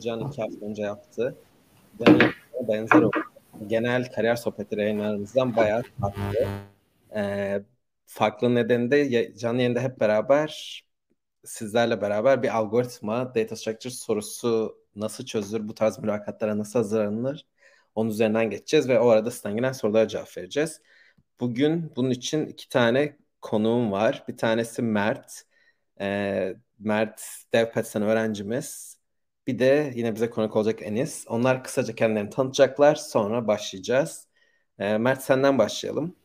Can iki hafta önce yaptı. Can benzer oldu. Genel kariyer sohbetleri yayınlarımızdan bayağı farklı. Ee, farklı nedeni de canlı yayında hep beraber sizlerle beraber bir algoritma, data structure sorusu nasıl çözülür, bu tarz mülakatlara nasıl hazırlanır onun üzerinden geçeceğiz ve o arada sizden gelen sorulara cevap vereceğiz. Bugün bunun için iki tane konuğum var. Bir tanesi Mert. E, Mert DevPetsen öğrencimiz. Bir de yine bize konuk olacak Enis. Onlar kısaca kendilerini tanıtacaklar. Sonra başlayacağız. E, Mert senden başlayalım.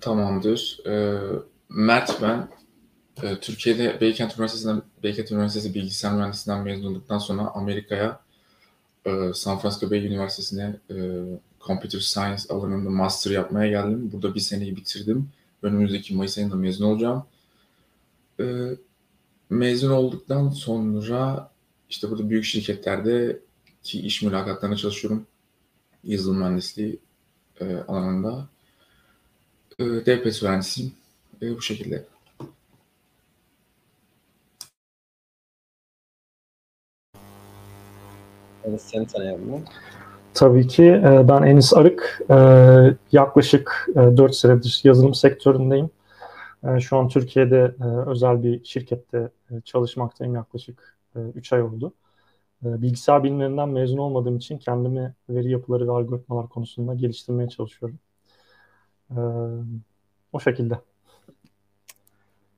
Tamamdır. E, Mert ben. E, Türkiye'de Beykent Üniversitesi'nden Beykent Üniversitesi Bilgisayar Mühendisliğinden mezun olduktan sonra Amerika'ya e, San Francisco Bay Üniversitesi'ne e, Computer Science alanında master yapmaya geldim. Burada bir seneyi bitirdim. Önümüzdeki Mayıs ayında mezun olacağım. Ee, mezun olduktan sonra işte burada büyük şirketlerde ki iş mülakatlarına çalışıyorum. Yazılım mühendisliği e, alanında. E, DPS öğrencisiyim. E, bu şekilde. Evet, seni tanıyalım mı? Tabii ki. E, ben Enis Arık. E, yaklaşık 4 e, senedir yazılım sektöründeyim. Şu an Türkiye'de özel bir şirkette çalışmaktayım. Yaklaşık 3 ay oldu. Bilgisayar bilimlerinden mezun olmadığım için kendimi veri yapıları ve algoritmalar konusunda geliştirmeye çalışıyorum. O şekilde.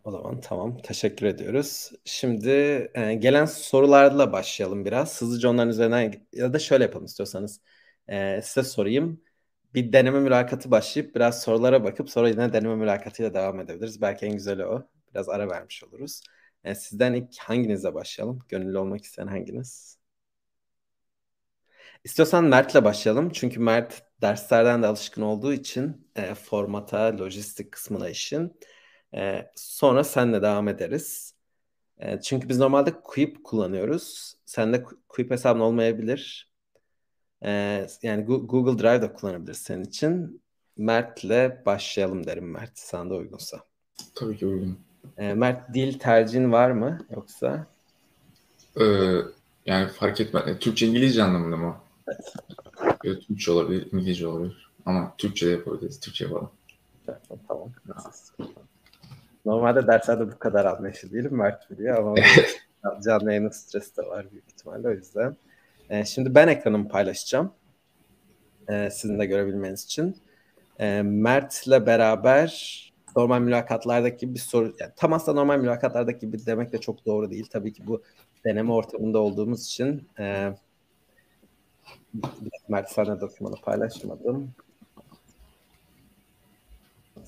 O zaman tamam. Teşekkür ediyoruz. Şimdi e, gelen sorularla başlayalım biraz. Hızlıca onların üzerinden ya da şöyle yapalım istiyorsanız. E, size sorayım. Bir deneme mülakatı başlayıp biraz sorulara bakıp sonra yine deneme mülakatıyla devam edebiliriz. Belki en güzeli o. Biraz ara vermiş oluruz. E, sizden ilk hanginizle başlayalım? Gönüllü olmak isteyen hanginiz? İstiyorsan Mert'le başlayalım. Çünkü Mert derslerden de alışkın olduğu için e, formata, lojistik kısmına işin. E, sonra senle devam ederiz. E, çünkü biz normalde Quip kullanıyoruz. Sende Quip hesabın olmayabilir. E, yani Google Drive da kullanabilir senin için. Mert'le başlayalım derim Mert. Sana da uygunsa. Tabii ki uygun. E, Mert dil tercihin var mı yoksa? Ee, yani fark etmez. Türkçe İngilizce anlamında mı? Evet. Türkçe olabilir, İngilizce olabilir. Ama Türkçe de yapabiliriz. Türkçe yapalım. Tamam. tamam. Normalde derslerde bu kadar anlayışlı değilim Mert biliyor ama canlı yayının stresi de var büyük ihtimalle o yüzden. Ee, şimdi ben ekranımı paylaşacağım. Ee, sizin de görebilmeniz için. Ee, Mert'le beraber normal mülakatlardaki bir soru, yani tam aslında normal mülakatlardaki gibi demek de çok doğru değil. Tabii ki bu deneme ortamında olduğumuz için e, Mert sana dokümanı paylaşmadım.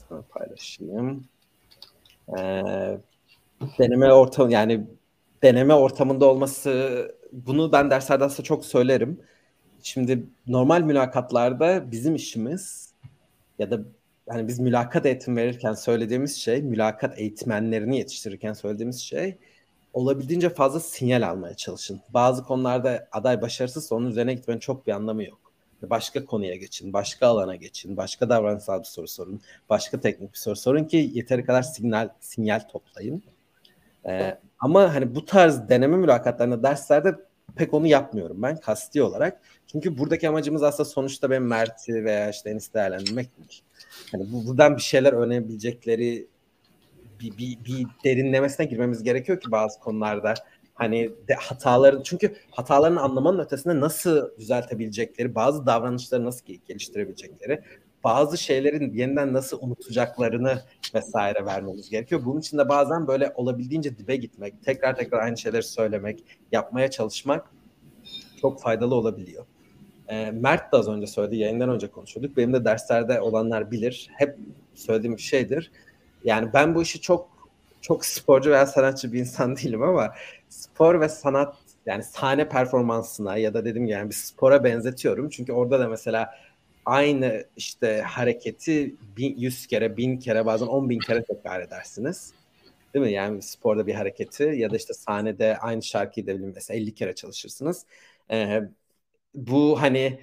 Sana paylaşayım e, deneme ortam yani deneme ortamında olması bunu ben derslerde aslında çok söylerim. Şimdi normal mülakatlarda bizim işimiz ya da hani biz mülakat eğitim verirken söylediğimiz şey, mülakat eğitmenlerini yetiştirirken söylediğimiz şey olabildiğince fazla sinyal almaya çalışın. Bazı konularda aday başarısız onun üzerine gitmenin çok bir anlamı yok başka konuya geçin, başka alana geçin, başka davranışsal bir soru sorun, başka teknik bir soru sorun ki yeteri kadar sinyal sinyal toplayın. Ee, ama hani bu tarz deneme mülakatlarında derslerde pek onu yapmıyorum ben kasti olarak. Çünkü buradaki amacımız aslında sonuçta benim Mert'i veya işte Enis'i değerlendirmek değil. Hani bu, buradan bir şeyler öğrenebilecekleri bir, bir, bir derinlemesine girmemiz gerekiyor ki bazı konularda hani de hataların çünkü hatalarını anlamanın ötesinde nasıl düzeltebilecekleri, bazı davranışları nasıl geliştirebilecekleri, bazı şeylerin yeniden nasıl unutacaklarını vesaire vermemiz gerekiyor. Bunun için de bazen böyle olabildiğince dibe gitmek, tekrar tekrar aynı şeyleri söylemek, yapmaya çalışmak çok faydalı olabiliyor. E, Mert de az önce söyledi, yayından önce konuşuyorduk. Benim de derslerde olanlar bilir. Hep söylediğim bir şeydir. Yani ben bu işi çok çok sporcu veya sanatçı bir insan değilim ama spor ve sanat yani sahne performansına ya da dedim yani bir spora benzetiyorum. Çünkü orada da mesela aynı işte hareketi bin, yüz kere, bin kere bazen on bin kere tekrar edersiniz. Değil mi? Yani sporda bir hareketi ya da işte sahnede aynı şarkıyı da mesela 50 kere çalışırsınız. Ee, bu hani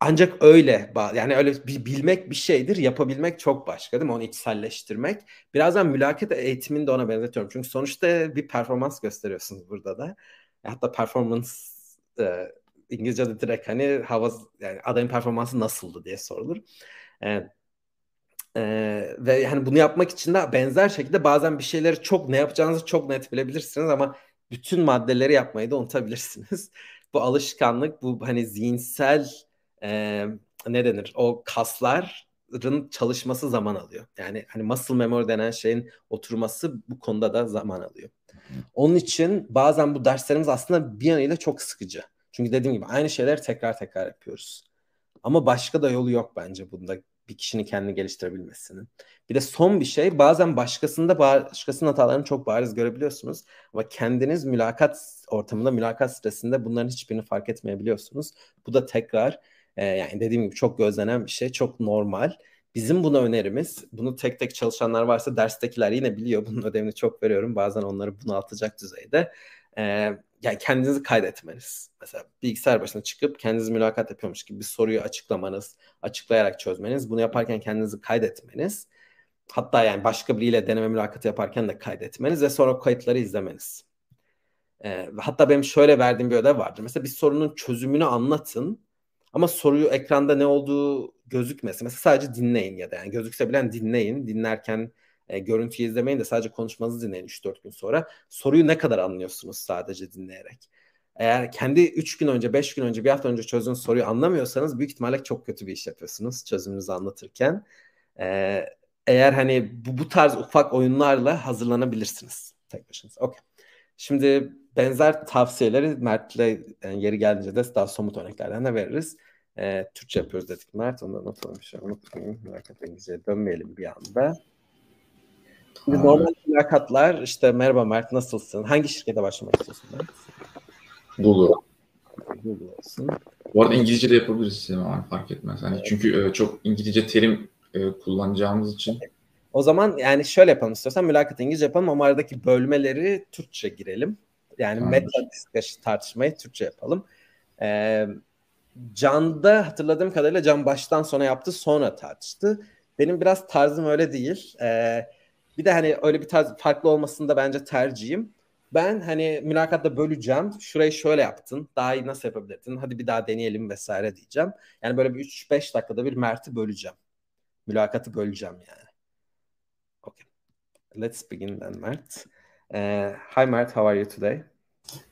ancak öyle yani öyle bir bilmek bir şeydir yapabilmek çok başka değil mi onu içselleştirmek birazdan mülakat eğitimini de ona benzetiyorum çünkü sonuçta bir performans gösteriyorsunuz burada da hatta performans İngilizce'de direkt hani hava yani adayın performansı nasıldı diye sorulur. E, e, ve yani bunu yapmak için de benzer şekilde bazen bir şeyleri çok ne yapacağınızı çok net bilebilirsiniz ama bütün maddeleri yapmayı da unutabilirsiniz. bu alışkanlık, bu hani zihinsel e, ne denir? O kasların çalışması zaman alıyor. Yani hani muscle memory denen şeyin oturması bu konuda da zaman alıyor. Onun için bazen bu derslerimiz aslında bir yanıyla çok sıkıcı. Çünkü dediğim gibi aynı şeyleri tekrar tekrar yapıyoruz. Ama başka da yolu yok bence bunda bir kişinin kendini geliştirebilmesinin. Bir de son bir şey bazen başkasında başkasının hatalarını çok bariz görebiliyorsunuz ama kendiniz mülakat ortamında mülakat stresinde bunların hiçbirini fark etmeyebiliyorsunuz. Bu da tekrar e, yani dediğim gibi çok gözlenen bir şey, çok normal. Bizim buna önerimiz, bunu tek tek çalışanlar varsa derstekiler yine biliyor. Bunun ödevini çok veriyorum. Bazen onları bunaltacak düzeyde. Ee, yani kendinizi kaydetmeniz. Mesela bilgisayar başına çıkıp kendiniz mülakat yapıyormuş gibi bir soruyu açıklamanız, açıklayarak çözmeniz. Bunu yaparken kendinizi kaydetmeniz. Hatta yani başka biriyle deneme mülakatı yaparken de kaydetmeniz ve sonra kayıtları izlemeniz. Ee, hatta benim şöyle verdiğim bir ödev vardır. Mesela bir sorunun çözümünü anlatın ama soruyu ekranda ne olduğu gözükmesin. Mesela sadece dinleyin ya da yani gözükse bilen dinleyin. Dinlerken e, görüntüyü izlemeyin de sadece konuşmanızı dinleyin 3-4 gün sonra. Soruyu ne kadar anlıyorsunuz sadece dinleyerek? Eğer kendi 3 gün önce, 5 gün önce, bir hafta önce çözdüğünüz soruyu anlamıyorsanız büyük ihtimalle çok kötü bir iş yapıyorsunuz çözümünüzü anlatırken. Ee, eğer hani bu, bu tarz ufak oyunlarla hazırlanabilirsiniz tek başınıza. Okay. Şimdi benzer tavsiyeleri Mert'le yani yeri gelince de daha somut örneklerden de veririz. Ee, Türkçe yapıyoruz dedik Mert. Ondan not almış. Unutmayayım. Mülakat İngilizce'ye dönmeyelim bir anda. Şimdi normal mülakatlar işte merhaba Mert nasılsın? Hangi şirkete başlamak istiyorsun Mert? Google. Google olsun. Bu arada İngilizce de yapabiliriz yani fark etmez. Hani evet. Çünkü e, çok İngilizce terim e, kullanacağımız için. O zaman yani şöyle yapalım istiyorsan mülakat İngilizce yapalım ama aradaki bölmeleri Türkçe girelim. Yani Tamamdır. meta tartışmayı Türkçe yapalım. Ee, Can'da hatırladığım kadarıyla Can baştan sona yaptı sonra tartıştı. Benim biraz tarzım öyle değil. Ee, bir de hani öyle bir tarz farklı olmasını da bence tercihim. Ben hani mülakatta böleceğim. Şurayı şöyle yaptın. Daha iyi nasıl yapabilirdin? Hadi bir daha deneyelim vesaire diyeceğim. Yani böyle bir 3-5 dakikada bir Mert'i böleceğim. Mülakatı böleceğim yani. Okay. Let's begin then Mert. Uh, hi Mert, how are you today?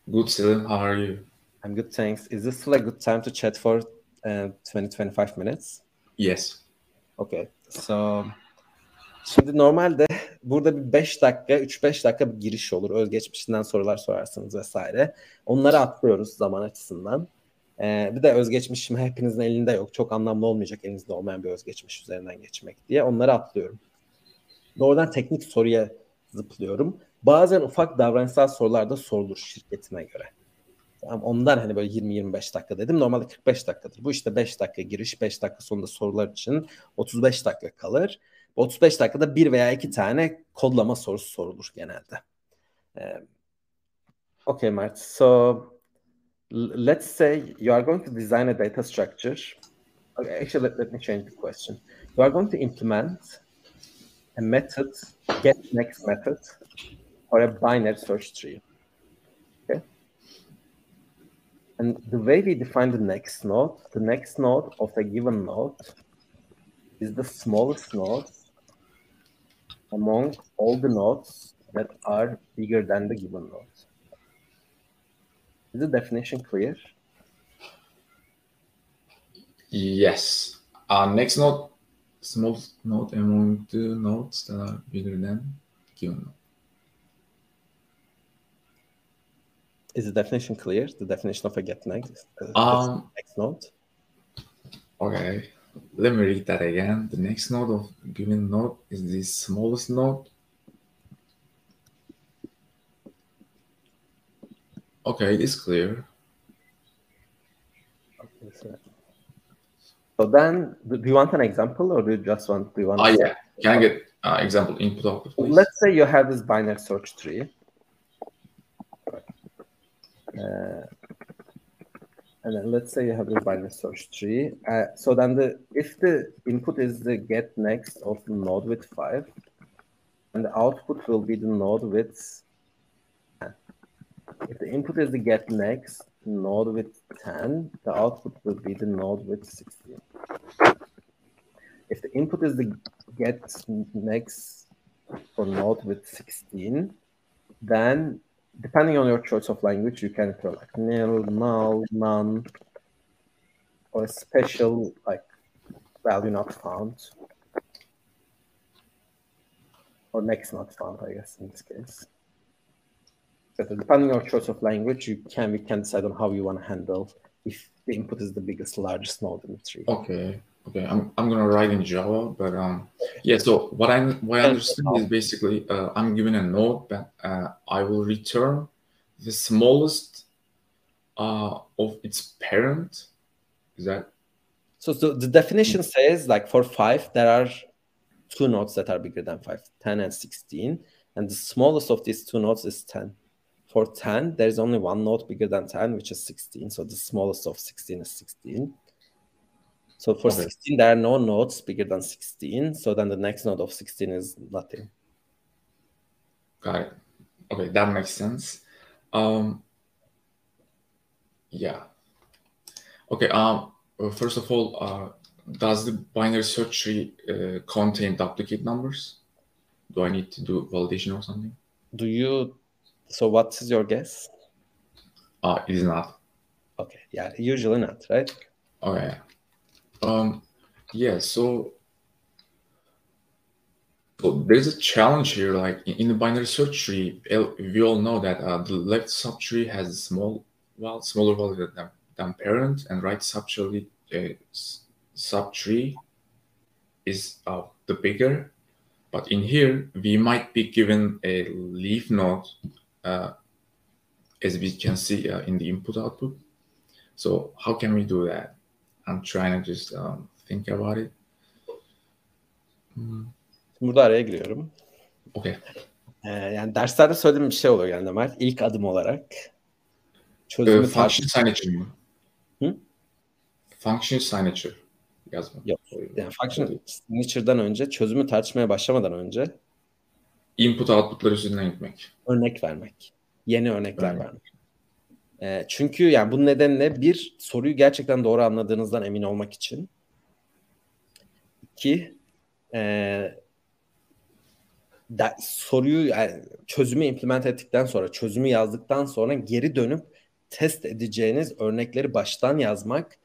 Good, Selim. How are you? I'm good, thanks. Is this still a good time to chat for uh, 20-25 minutes? Yes. Okay. So Şimdi normalde burada bir 5 dakika, 3-5 dakika bir giriş olur. Özgeçmişinden sorular sorarsınız vesaire. Onları atlıyoruz zaman açısından. Ee, bir de özgeçmişim hepinizin elinde yok. Çok anlamlı olmayacak elinizde olmayan bir özgeçmiş üzerinden geçmek diye. Onları atlıyorum. Doğrudan teknik soruya zıplıyorum. Bazen ufak davranışsal sorular da sorulur şirketine göre. Tamam, ondan hani böyle 20-25 dakika dedim. Normalde 45 dakikadır. Bu işte 5 dakika giriş, 5 dakika sonunda sorular için 35 dakika kalır. 35 dakikada bir veya iki tane kodlama sorusu sorulur genelde. Uh, okay, Mert. So let's say you are going to design a data structure. Okay, actually, let, let me change the question. You are going to implement a method, get next method, for a binary search tree. Okay. And the way we define the next node, the next node of a given node is the smallest node among all the nodes that are bigger than the given node. Is the definition clear? Yes. Our next node, small node among the nodes that are bigger than given node. Is the definition clear? The definition of a get next, uh, um, next node? Okay. Let me read that again. The next node of given node is the smallest node. Okay, it is clear. Okay, so, so then, do you want an example, or do you just want? Do you want? Ah, yeah. Can I get uh, example input output? Please? Let's say you have this binary search tree. Uh, and then let's say you have this binary search tree. Uh, so then the if the input is the get next of node with five, and the output will be the node with 10. If the input is the get next node with 10, the output will be the node with 16. If the input is the get next for node with 16, then depending on your choice of language, you can throw like nil, null, none, or a special like value not found, or next not found, I guess in this case. But depending on your choice of language, you can we can decide on how you want to handle if the input is the biggest, largest node in the tree. Okay. Okay, I'm, I'm gonna write in Java, but um, yeah. So what I what I understand is basically uh, I'm given a node that uh, I will return the smallest uh, of its parent. Is that so? So the definition says like for five there are two nodes that are bigger than five, 10 and 16, and the smallest of these two nodes is 10. For 10, there is only one node bigger than 10, which is 16. So the smallest of 16 is 16. So for okay. 16, there are no nodes bigger than 16. So then the next node of 16 is nothing. Got it. Okay, that makes sense. Um, yeah. Okay. Um. First of all, uh, does the binary search tree uh, contain duplicate numbers? Do I need to do validation or something? Do you? So what is your guess? Uh, it is not. Okay. Yeah. Usually not, right? Okay. Um, yeah, so so there's a challenge here. Like in the binary search tree, we all know that uh, the left subtree has a small, well, smaller value than, than parent, and right subtree uh, subtree is uh, the bigger. But in here, we might be given a leaf node, uh, as we can see uh, in the input output. So how can we do that? I'm trying to just um, think about it. Hmm. Burada araya giriyorum. Okay. Ee, yani derslerde söylediğim bir şey oluyor yani Mert. İlk adım olarak çözümü ee, function signature mı? Hı? Function signature yazma. Yok. Yani function signature'dan önce çözümü tartışmaya başlamadan önce input output'lar üzerinden gitmek. Örnek vermek. Yeni örnekler evet. vermek. E, çünkü yani bunun nedenle bir soruyu gerçekten doğru anladığınızdan emin olmak için iki e, da, soruyu yani çözümü implement ettikten sonra çözümü yazdıktan sonra geri dönüp test edeceğiniz örnekleri baştan yazmak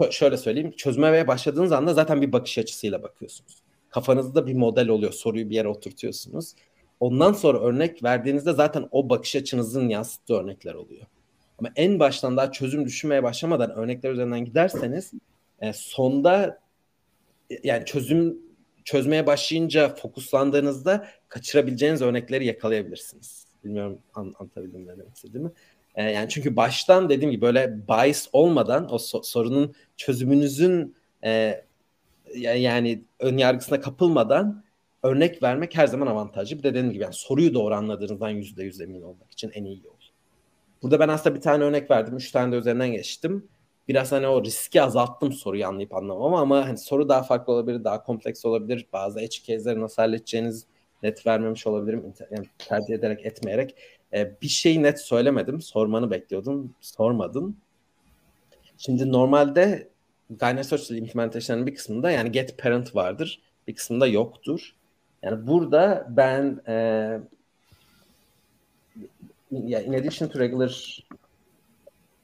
e, şöyle söyleyeyim çözmeye başladığınız anda zaten bir bakış açısıyla bakıyorsunuz. Kafanızda bir model oluyor soruyu bir yere oturtuyorsunuz. Ondan sonra örnek verdiğinizde zaten o bakış açınızın yansıttığı örnekler oluyor. Ama en baştan daha çözüm düşünmeye başlamadan örnekler üzerinden giderseniz e, sonda yani çözüm çözmeye başlayınca fokuslandığınızda kaçırabileceğiniz örnekleri yakalayabilirsiniz. Bilmiyorum an, anlatabildim ne demek istediğimi. E, yani çünkü baştan dediğim gibi böyle bias olmadan o so- sorunun çözümünüzün e, yani ön yargısına kapılmadan örnek vermek her zaman avantajlı. Bir de dediğim gibi yani soruyu doğru anladığınızdan yüzde yüz emin olmak için en iyi yol. Burada ben aslında bir tane örnek verdim. Üç tane de üzerinden geçtim. Biraz hani o riski azalttım soruyu anlayıp anlamama ama hani soru daha farklı olabilir, daha kompleks olabilir. Bazı edge case'leri nasıl halledeceğiniz net vermemiş olabilirim. Yani tercih ederek etmeyerek. Ee, bir şeyi net söylemedim. Sormanı bekliyordum. Sormadın. Şimdi normalde Binary Search implementation'ın bir kısmında yani get parent vardır. Bir kısmında yoktur. Yani burada ben e, ya in addition to regular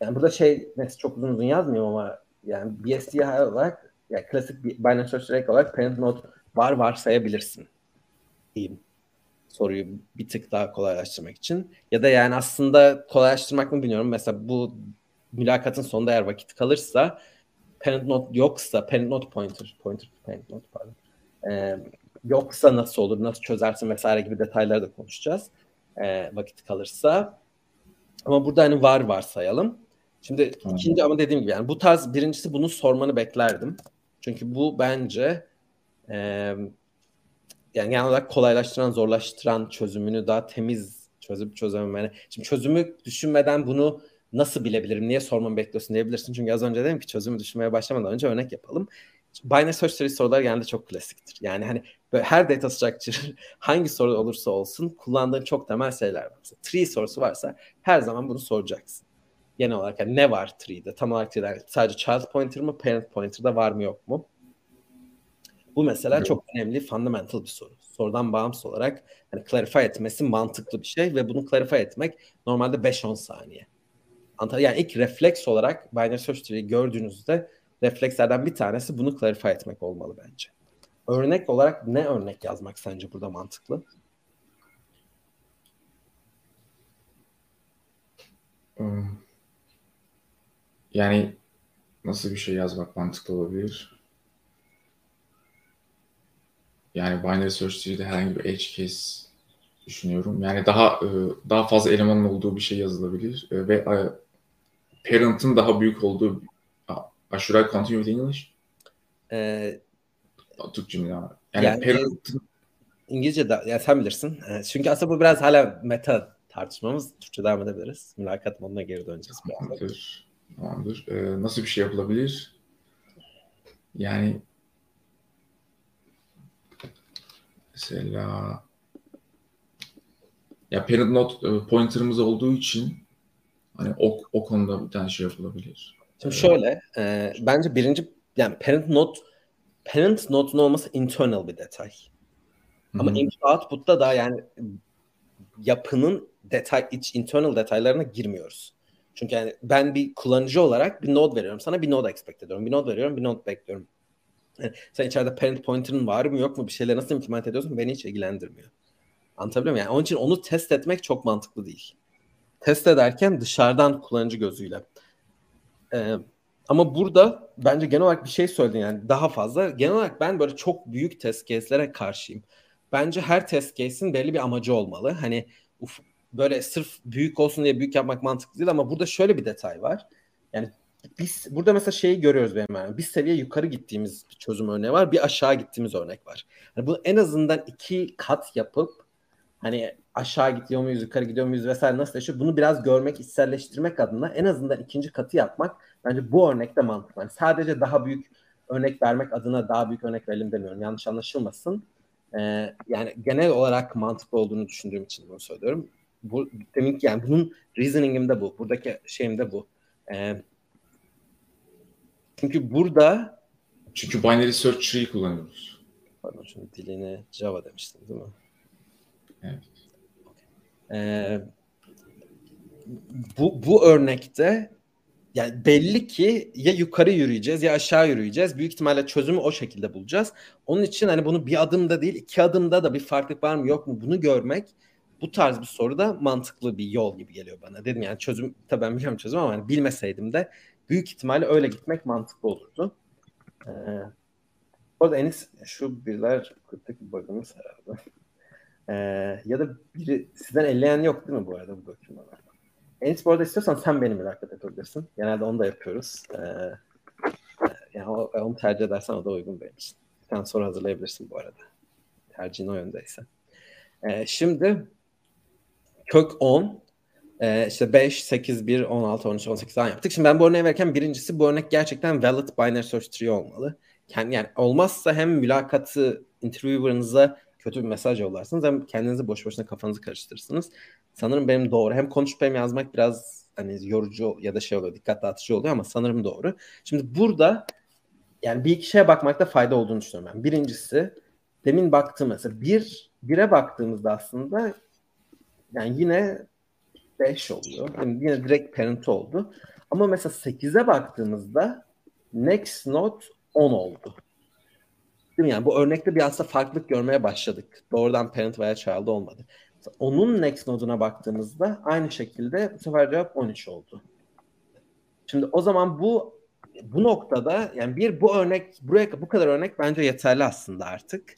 yani burada şey neyse çok uzun uzun yazmıyorum ama yani BSD olarak yani klasik binary search direct olarak parent node var varsayabilirsin diyeyim soruyu bir tık daha kolaylaştırmak için. Ya da yani aslında kolaylaştırmak mı bilmiyorum. Mesela bu mülakatın sonunda eğer vakit kalırsa parent node yoksa parent node pointer pointer parent node pardon. Ee, yoksa nasıl olur, nasıl çözersin vesaire gibi detayları da konuşacağız. E, vakit kalırsa. Ama burada hani var varsayalım. Şimdi hmm. ikinci ama dediğim gibi yani bu tarz birincisi bunu sormanı beklerdim. Çünkü bu bence e, yani genel olarak kolaylaştıran, zorlaştıran çözümünü daha temiz çözüp çözememeni. Şimdi çözümü düşünmeden bunu nasıl bilebilirim, niye sormamı bekliyorsun diyebilirsin. Çünkü az önce dedim ki çözümü düşünmeye başlamadan önce örnek yapalım. Binary Search Tree sorular genelde çok klasiktir. Yani hani her data structure hangi soru olursa olsun kullandığın çok temel şeyler var. Mesela tree sorusu varsa her zaman bunu soracaksın. Genel olarak yani ne var tree'de? Tam olarak tree'de sadece child pointer mı, parent pointer'da var mı yok mu? Bu mesela evet. çok önemli, fundamental bir soru. Sorudan bağımsız olarak hani clarify etmesi mantıklı bir şey ve bunu clarify etmek normalde 5-10 saniye. Yani ilk refleks olarak binary search tree'yi gördüğünüzde reflekslerden bir tanesi bunu clarify etmek olmalı bence. Örnek olarak ne örnek yazmak sence burada mantıklı? Hmm. Yani nasıl bir şey yazmak mantıklı olabilir? Yani binary search tree'de herhangi bir edge case düşünüyorum. Yani daha e, daha fazla elemanın olduğu bir şey yazılabilir e, ve e, parent'ın daha büyük olduğu Uh, should I continue with English? Ee, Türkçe mi yani? Yani, yani parent... İngilizce de, ya sen bilirsin. Ee, çünkü aslında bu biraz hala meta tartışmamız. Türkçe devam edebiliriz. Mülakat moduna geri döneceğiz. Tamamdır. Tamamdır. Ee, nasıl bir şey yapılabilir? Yani mesela ya parent not e, pointer'ımız olduğu için hani o, o konuda bir tane şey yapılabilir. Şimdi şöyle, e, bence birinci yani parent not parent notun olması internal bir detay. Ama hmm. input output'ta da yani yapının detay iç internal detaylarına girmiyoruz. Çünkü yani ben bir kullanıcı olarak bir node veriyorum. Sana bir node expect ediyorum. Bir node veriyorum, bir node bekliyorum. Yani sen içeride parent pointer'ın var mı yok mu bir şeyleri nasıl implement ediyorsun beni hiç ilgilendirmiyor. Anlatabiliyor muyum? Yani onun için onu test etmek çok mantıklı değil. Test ederken dışarıdan kullanıcı gözüyle. Ee, ama burada bence genel olarak bir şey söyledin yani daha fazla. Genel olarak ben böyle çok büyük test case'lere karşıyım. Bence her test case'in belli bir amacı olmalı. Hani uf, böyle sırf büyük olsun diye büyük yapmak mantıklı değil ama burada şöyle bir detay var. Yani biz burada mesela şeyi görüyoruz benim yani. Bir seviye yukarı gittiğimiz bir çözüm örneği var. Bir aşağı gittiğimiz örnek var. Yani bunu en azından iki kat yapıp hani aşağı gidiyor muyuz, yukarı gidiyor muyuz vesaire nasıl yaşıyor bunu biraz görmek, içselleştirmek adına en azından ikinci katı yapmak bence bu örnekte mantıklı. Yani sadece daha büyük örnek vermek adına daha büyük örnek verelim demiyorum. Yanlış anlaşılmasın. Ee, yani genel olarak mantıklı olduğunu düşündüğüm için bunu söylüyorum. Bu demin yani bunun reasoning'im de bu. Buradaki şeyim de bu. Ee, çünkü burada çünkü binary search tree kullanıyoruz. Pardon şimdi dilini Java demiştin değil mi? Evet. Ee, bu, bu örnekte yani belli ki ya yukarı yürüyeceğiz ya aşağı yürüyeceğiz. Büyük ihtimalle çözümü o şekilde bulacağız. Onun için hani bunu bir adımda değil iki adımda da bir farklılık var mı yok mu bunu görmek bu tarz bir soruda mantıklı bir yol gibi geliyor bana. Dedim yani çözüm tabii ben biliyorum çözüm ama hani bilmeseydim de büyük ihtimalle öyle gitmek mantıklı olurdu. Ee, orada Enis şu birler kırklık bug'ımız herhalde. Ee, ya da biri sizden elleyen yok değil mi bu arada bu dokümanı? Enis bu arada istiyorsan sen beni mülakat edebilirsin. Genelde onu da yapıyoruz. Ee, yani onu tercih edersen o da uygun benim için. Sen soru hazırlayabilirsin bu arada. Tercihin o yöndeyse. Ee, şimdi kök 10 e, işte 5, 8, 1, 16, 13, 18 daha yaptık. Şimdi ben bu örneği verirken birincisi bu örnek gerçekten valid binary search tree olmalı. Yani, yani olmazsa hem mülakatı interviewer'ınıza kötü bir mesaj yollarsınız hem kendinizi boş boşuna kafanızı karıştırırsınız. Sanırım benim doğru. Hem konuşup hem yazmak biraz hani yorucu ya da şey oluyor, dikkat dağıtıcı oluyor ama sanırım doğru. Şimdi burada yani bir iki şeye bakmakta fayda olduğunu düşünüyorum ben. Birincisi demin baktığım mesela bir bire baktığımızda aslında yani yine 5 oluyor. Yani yine direkt parent oldu. Ama mesela 8'e baktığımızda next node 10 oldu. Değil mi? Yani bu örnekte bir aslında farklılık görmeye başladık. Doğrudan parent veya child olmadı. Onun next node'una baktığımızda aynı şekilde bu sefer cevap 13 oldu. Şimdi o zaman bu bu noktada yani bir bu örnek buraya bu kadar örnek bence yeterli aslında artık.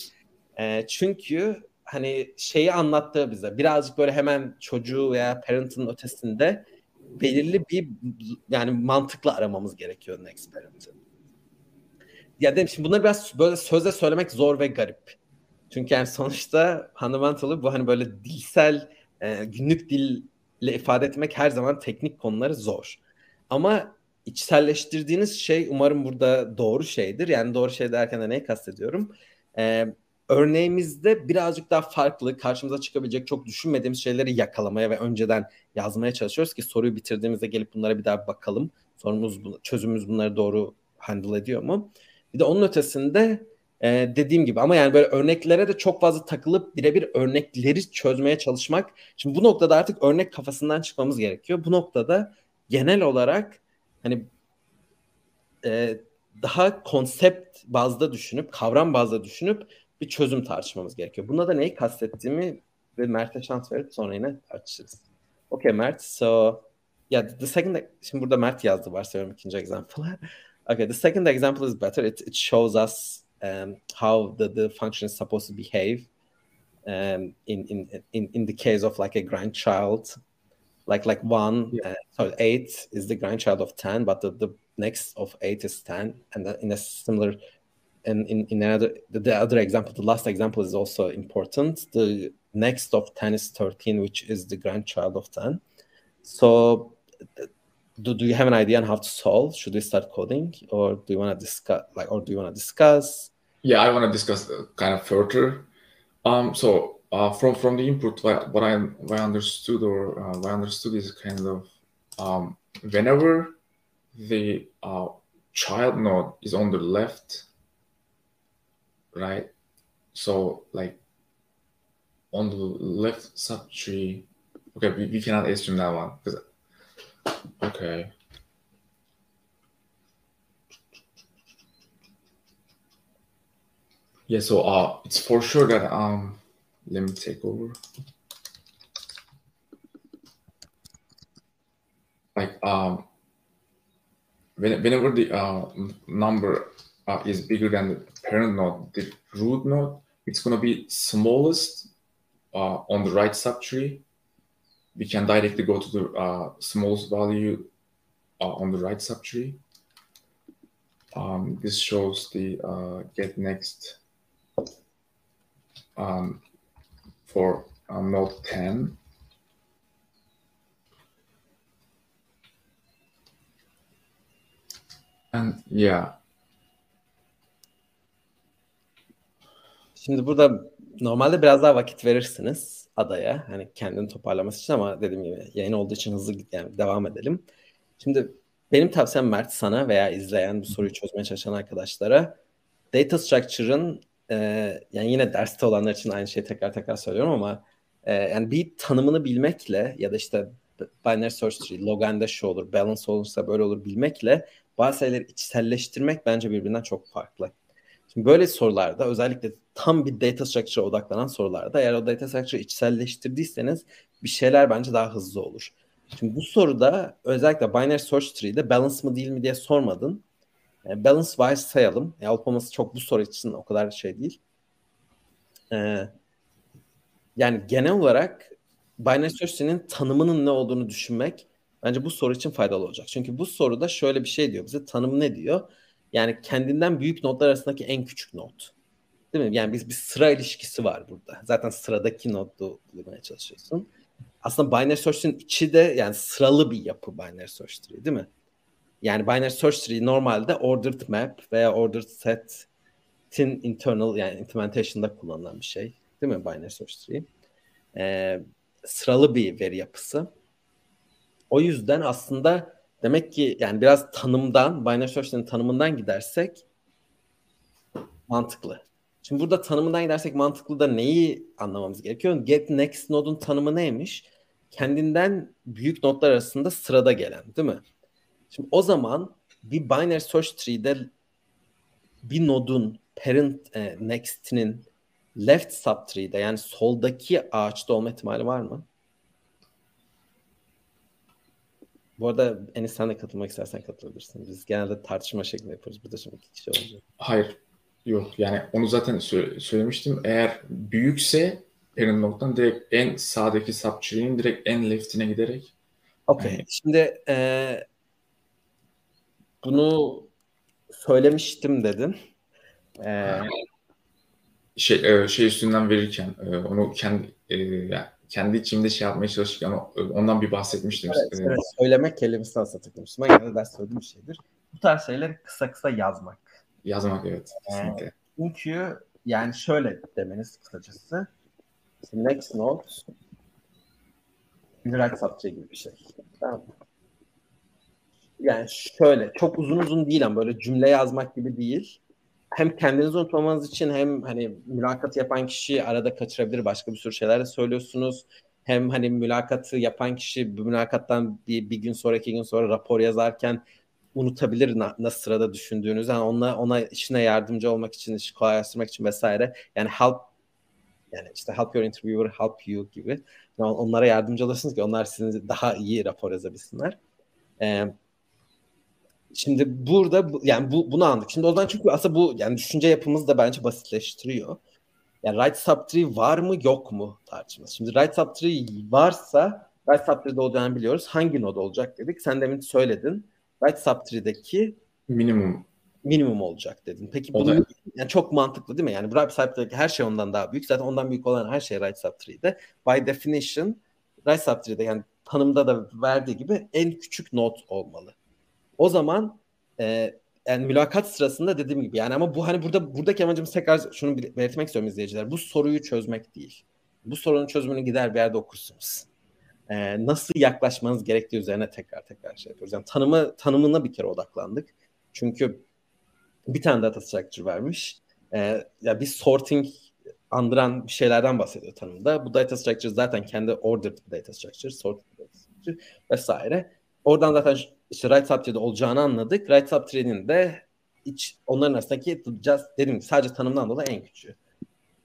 E, çünkü hani şeyi anlattı bize birazcık böyle hemen çocuğu veya parent'ın ötesinde belirli bir yani mantıklı aramamız gerekiyor next parent'ı ya dedim şimdi bunları biraz böyle sözle söylemek zor ve garip. Çünkü yani sonuçta fundamental'ı bu hani böyle dilsel e, günlük dil ifade etmek her zaman teknik konuları zor. Ama içselleştirdiğiniz şey umarım burada doğru şeydir. Yani doğru şey derken de neyi kastediyorum? Ee, örneğimizde birazcık daha farklı, karşımıza çıkabilecek çok düşünmediğimiz şeyleri yakalamaya ve önceden yazmaya çalışıyoruz ki soruyu bitirdiğimizde gelip bunlara bir daha bakalım. Sorumuz, çözümümüz bunları doğru handle ediyor mu? Bir de onun ötesinde e, dediğim gibi ama yani böyle örneklere de çok fazla takılıp birebir örnekleri çözmeye çalışmak. Şimdi bu noktada artık örnek kafasından çıkmamız gerekiyor. Bu noktada genel olarak hani e, daha konsept bazda düşünüp, kavram bazda düşünüp bir çözüm tartışmamız gerekiyor. Buna da neyi kastettiğimi ve Mert'e şans verip sonra yine tartışırız. Okay Mert, so yeah, the second, şimdi burada Mert yazdı varsayıyorum ikinci example. Okay, the second example is better. It, it shows us um, how the, the function is supposed to behave um, in, in, in, in the case of like a grandchild like like one yeah. uh, so eight is the grandchild of 10 but the, the next of eight is 10 and in a similar and in, in another the other example the last example is also important the next of 10 is 13 which is the grandchild of 10 so do, do you have an idea on how to solve should we start coding or do you want to discuss like or do you want to discuss yeah i want to discuss kind of further um so uh, from from the input, what I what I understood or uh, what I understood is kind of um, whenever the uh, child node is on the left, right? So like on the left subtree. Okay, we, we cannot assume that one because okay. Yeah, so uh, it's for sure that um let me take over. Like um, whenever the uh, number uh, is bigger than the parent node, the root node, it's to be smallest uh, on the right subtree. We can directly go to the uh, smallest value uh, on the right subtree. Um, this shows the uh, get next um, for uh, Note 10. And yeah. Şimdi burada normalde biraz daha vakit verirsiniz adaya. Hani kendini toparlaması için ama dediğim gibi yayın olduğu için hızlı yani devam edelim. Şimdi benim tavsiyem Mert sana veya izleyen bu soruyu çözmeye çalışan arkadaşlara data structure'ın e, yani yine derste olanlar için aynı şeyi tekrar tekrar söylüyorum ama e, yani bir tanımını bilmekle ya da işte binary search tree, loganda şu olur, balance olursa böyle olur bilmekle bazı şeyleri içselleştirmek bence birbirinden çok farklı. Şimdi böyle sorularda özellikle tam bir data structure'a odaklanan sorularda eğer o data structure'ı içselleştirdiyseniz bir şeyler bence daha hızlı olur. Şimdi bu soruda özellikle binary search tree'de balance mı değil mi diye sormadın. E, balance wise sayalım. E, olup çok bu soru için o kadar şey değil. E, yani genel olarak binary search'inin tanımının ne olduğunu düşünmek bence bu soru için faydalı olacak. Çünkü bu soruda şöyle bir şey diyor bize. Tanım ne diyor? Yani kendinden büyük nodlar arasındaki en küçük not. Değil mi? Yani biz bir sıra ilişkisi var burada. Zaten sıradaki nodu bulmaya çalışıyorsun. Aslında binary search'in içi de yani sıralı bir yapı binary search tree değil mi? Yani binary search tree normalde ordered map veya ordered set'in internal yani implementation'da kullanılan bir şey. Değil mi binary search tree? Ee, sıralı bir veri yapısı. O yüzden aslında demek ki yani biraz tanımdan, binary search tree'nin tanımından gidersek mantıklı. Şimdi burada tanımından gidersek mantıklı da neyi anlamamız gerekiyor? Get next node'un tanımı neymiş? Kendinden büyük nodlar arasında sırada gelen değil mi? Şimdi o zaman bir binary search tree'de bir nodun parent e, next'inin left subtree'de yani soldaki ağaçta olma ihtimali var mı? Bu arada Enis sen de katılmak istersen katılabilirsin. Biz genelde tartışma şeklinde yapıyoruz. Burada şimdi iki kişi olacak. Hayır. Yok yani onu zaten sö- söylemiştim. Eğer büyükse parent noktadan direkt en sağdaki subtree'nin direkt en left'ine giderek. Okey. Yani... Şimdi e, bunu söylemiştim dedin. Ee, şey e, şey üstünden verirken e, onu kendi e, yani kendi içimde şey yapmaya çalışırken ondan bir bahsetmiştim. Evet, evet söylemek kelimesi aslında takılmıştım. Ben genelde ders söylediğim bir şeydir. Bu tarz şeyleri kısa kısa yazmak. Yazmak evet. Kesinlikle. Ee, çünkü yani şöyle demeniz kısacası. Next note Right subject gibi bir şey. Tamam Yani şöyle çok uzun uzun değil ama böyle cümle yazmak gibi değil. Hem kendinizi unutmamanız için hem hani mülakatı yapan kişi arada kaçırabilir başka bir sürü şeyler de söylüyorsunuz. Hem hani mülakatı yapan kişi bu mülakattan bir, bir gün sonra iki gün sonra rapor yazarken unutabilir na, nasıl sırada düşündüğünüzü. Yani ona, ona işine yardımcı olmak için, işi kolaylaştırmak için vesaire. Yani help yani işte help your interviewer help you gibi. Yani onlara yardımcı olursunuz ki onlar sizin daha iyi rapor yazabilsinler. Ee, şimdi burada yani bu, bunu anladık. Şimdi o zaman çünkü aslında bu yani düşünce yapımızı da bence basitleştiriyor. Yani right subtree var mı yok mu tartışması. Şimdi right subtree varsa right subtree'de olacağını biliyoruz. Hangi node olacak dedik. Sen demin söyledin. Right subtree'deki minimum minimum olacak dedin. Peki bu da... yani çok mantıklı değil mi? Yani right subtree'deki her şey ondan daha büyük. Zaten ondan büyük olan her şey right subtree'de. By definition right subtree'de yani tanımda da verdiği gibi en küçük not olmalı. O zaman e, yani mülakat sırasında dediğim gibi yani ama bu hani burada buradaki amacımız tekrar şunu belirtmek istiyorum izleyiciler. Bu soruyu çözmek değil. Bu sorunun çözümünü gider bir yerde okursunuz. Ee, nasıl yaklaşmanız gerektiği üzerine tekrar tekrar şey yapıyoruz. Yani tanımı tanımına bir kere odaklandık. Çünkü bir tane data structure vermiş. Ee, ya bir sorting andıran bir şeylerden bahsediyor tanımda. Bu data structure zaten kendi ordered data structure, sorted data structure vesaire. Oradan zaten işte right subtree'de olacağını anladık. Right subtree'nin de iç, onların arasındaki just, gibi sadece tanımdan dolayı en küçüğü.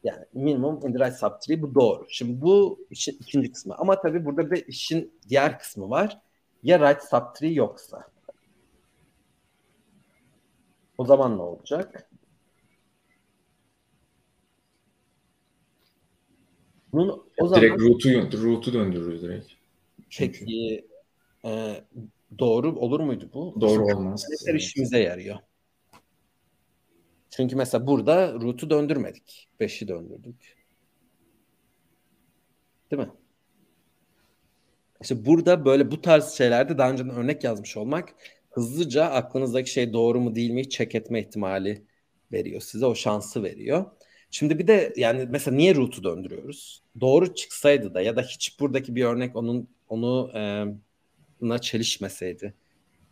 Yani minimum in the right subtree bu doğru. Şimdi bu işin ikinci kısmı. Ama tabii burada bir işin diğer kısmı var. Ya right subtree yoksa. O zaman ne olacak? Bunun, o zaman, direkt route'u route'u döndürürüz direkt. Peki e, doğru olur muydu bu? Doğru olmaz. Her işimize yarıyor. Çünkü mesela burada route'u döndürmedik. 5'i döndürdük. Değil mi? İşte burada böyle bu tarz şeylerde daha önceden örnek yazmış olmak hızlıca aklınızdaki şey doğru mu değil mi check etme ihtimali veriyor size. O şansı veriyor. Şimdi bir de yani mesela niye route'u döndürüyoruz? Doğru çıksaydı da ya da hiç buradaki bir örnek onun onu e, çelişmeseydi.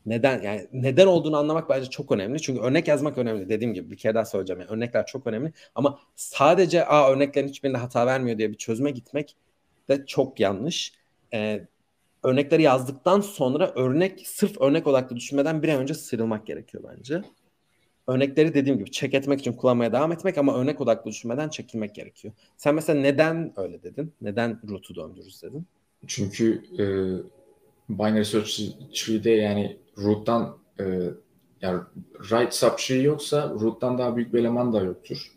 Neden yani neden olduğunu anlamak bence çok önemli. Çünkü örnek yazmak önemli. Dediğim gibi bir kere daha söyleyeceğim. Yani örnekler çok önemli. Ama sadece a örneklerin hiçbirinde hata vermiyor diye bir çözüme gitmek de çok yanlış. Ee, örnekleri yazdıktan sonra örnek sırf örnek odaklı düşünmeden bir an önce sıyrılmak gerekiyor bence. Örnekleri dediğim gibi check etmek için kullanmaya devam etmek ama örnek odaklı düşünmeden çekilmek gerekiyor. Sen mesela neden öyle dedin? Neden route'u döndürürüz dedin? Çünkü e, binary search tree'de yani root'tan e, yani right subtree yoksa root'tan daha büyük bir eleman da yoktur.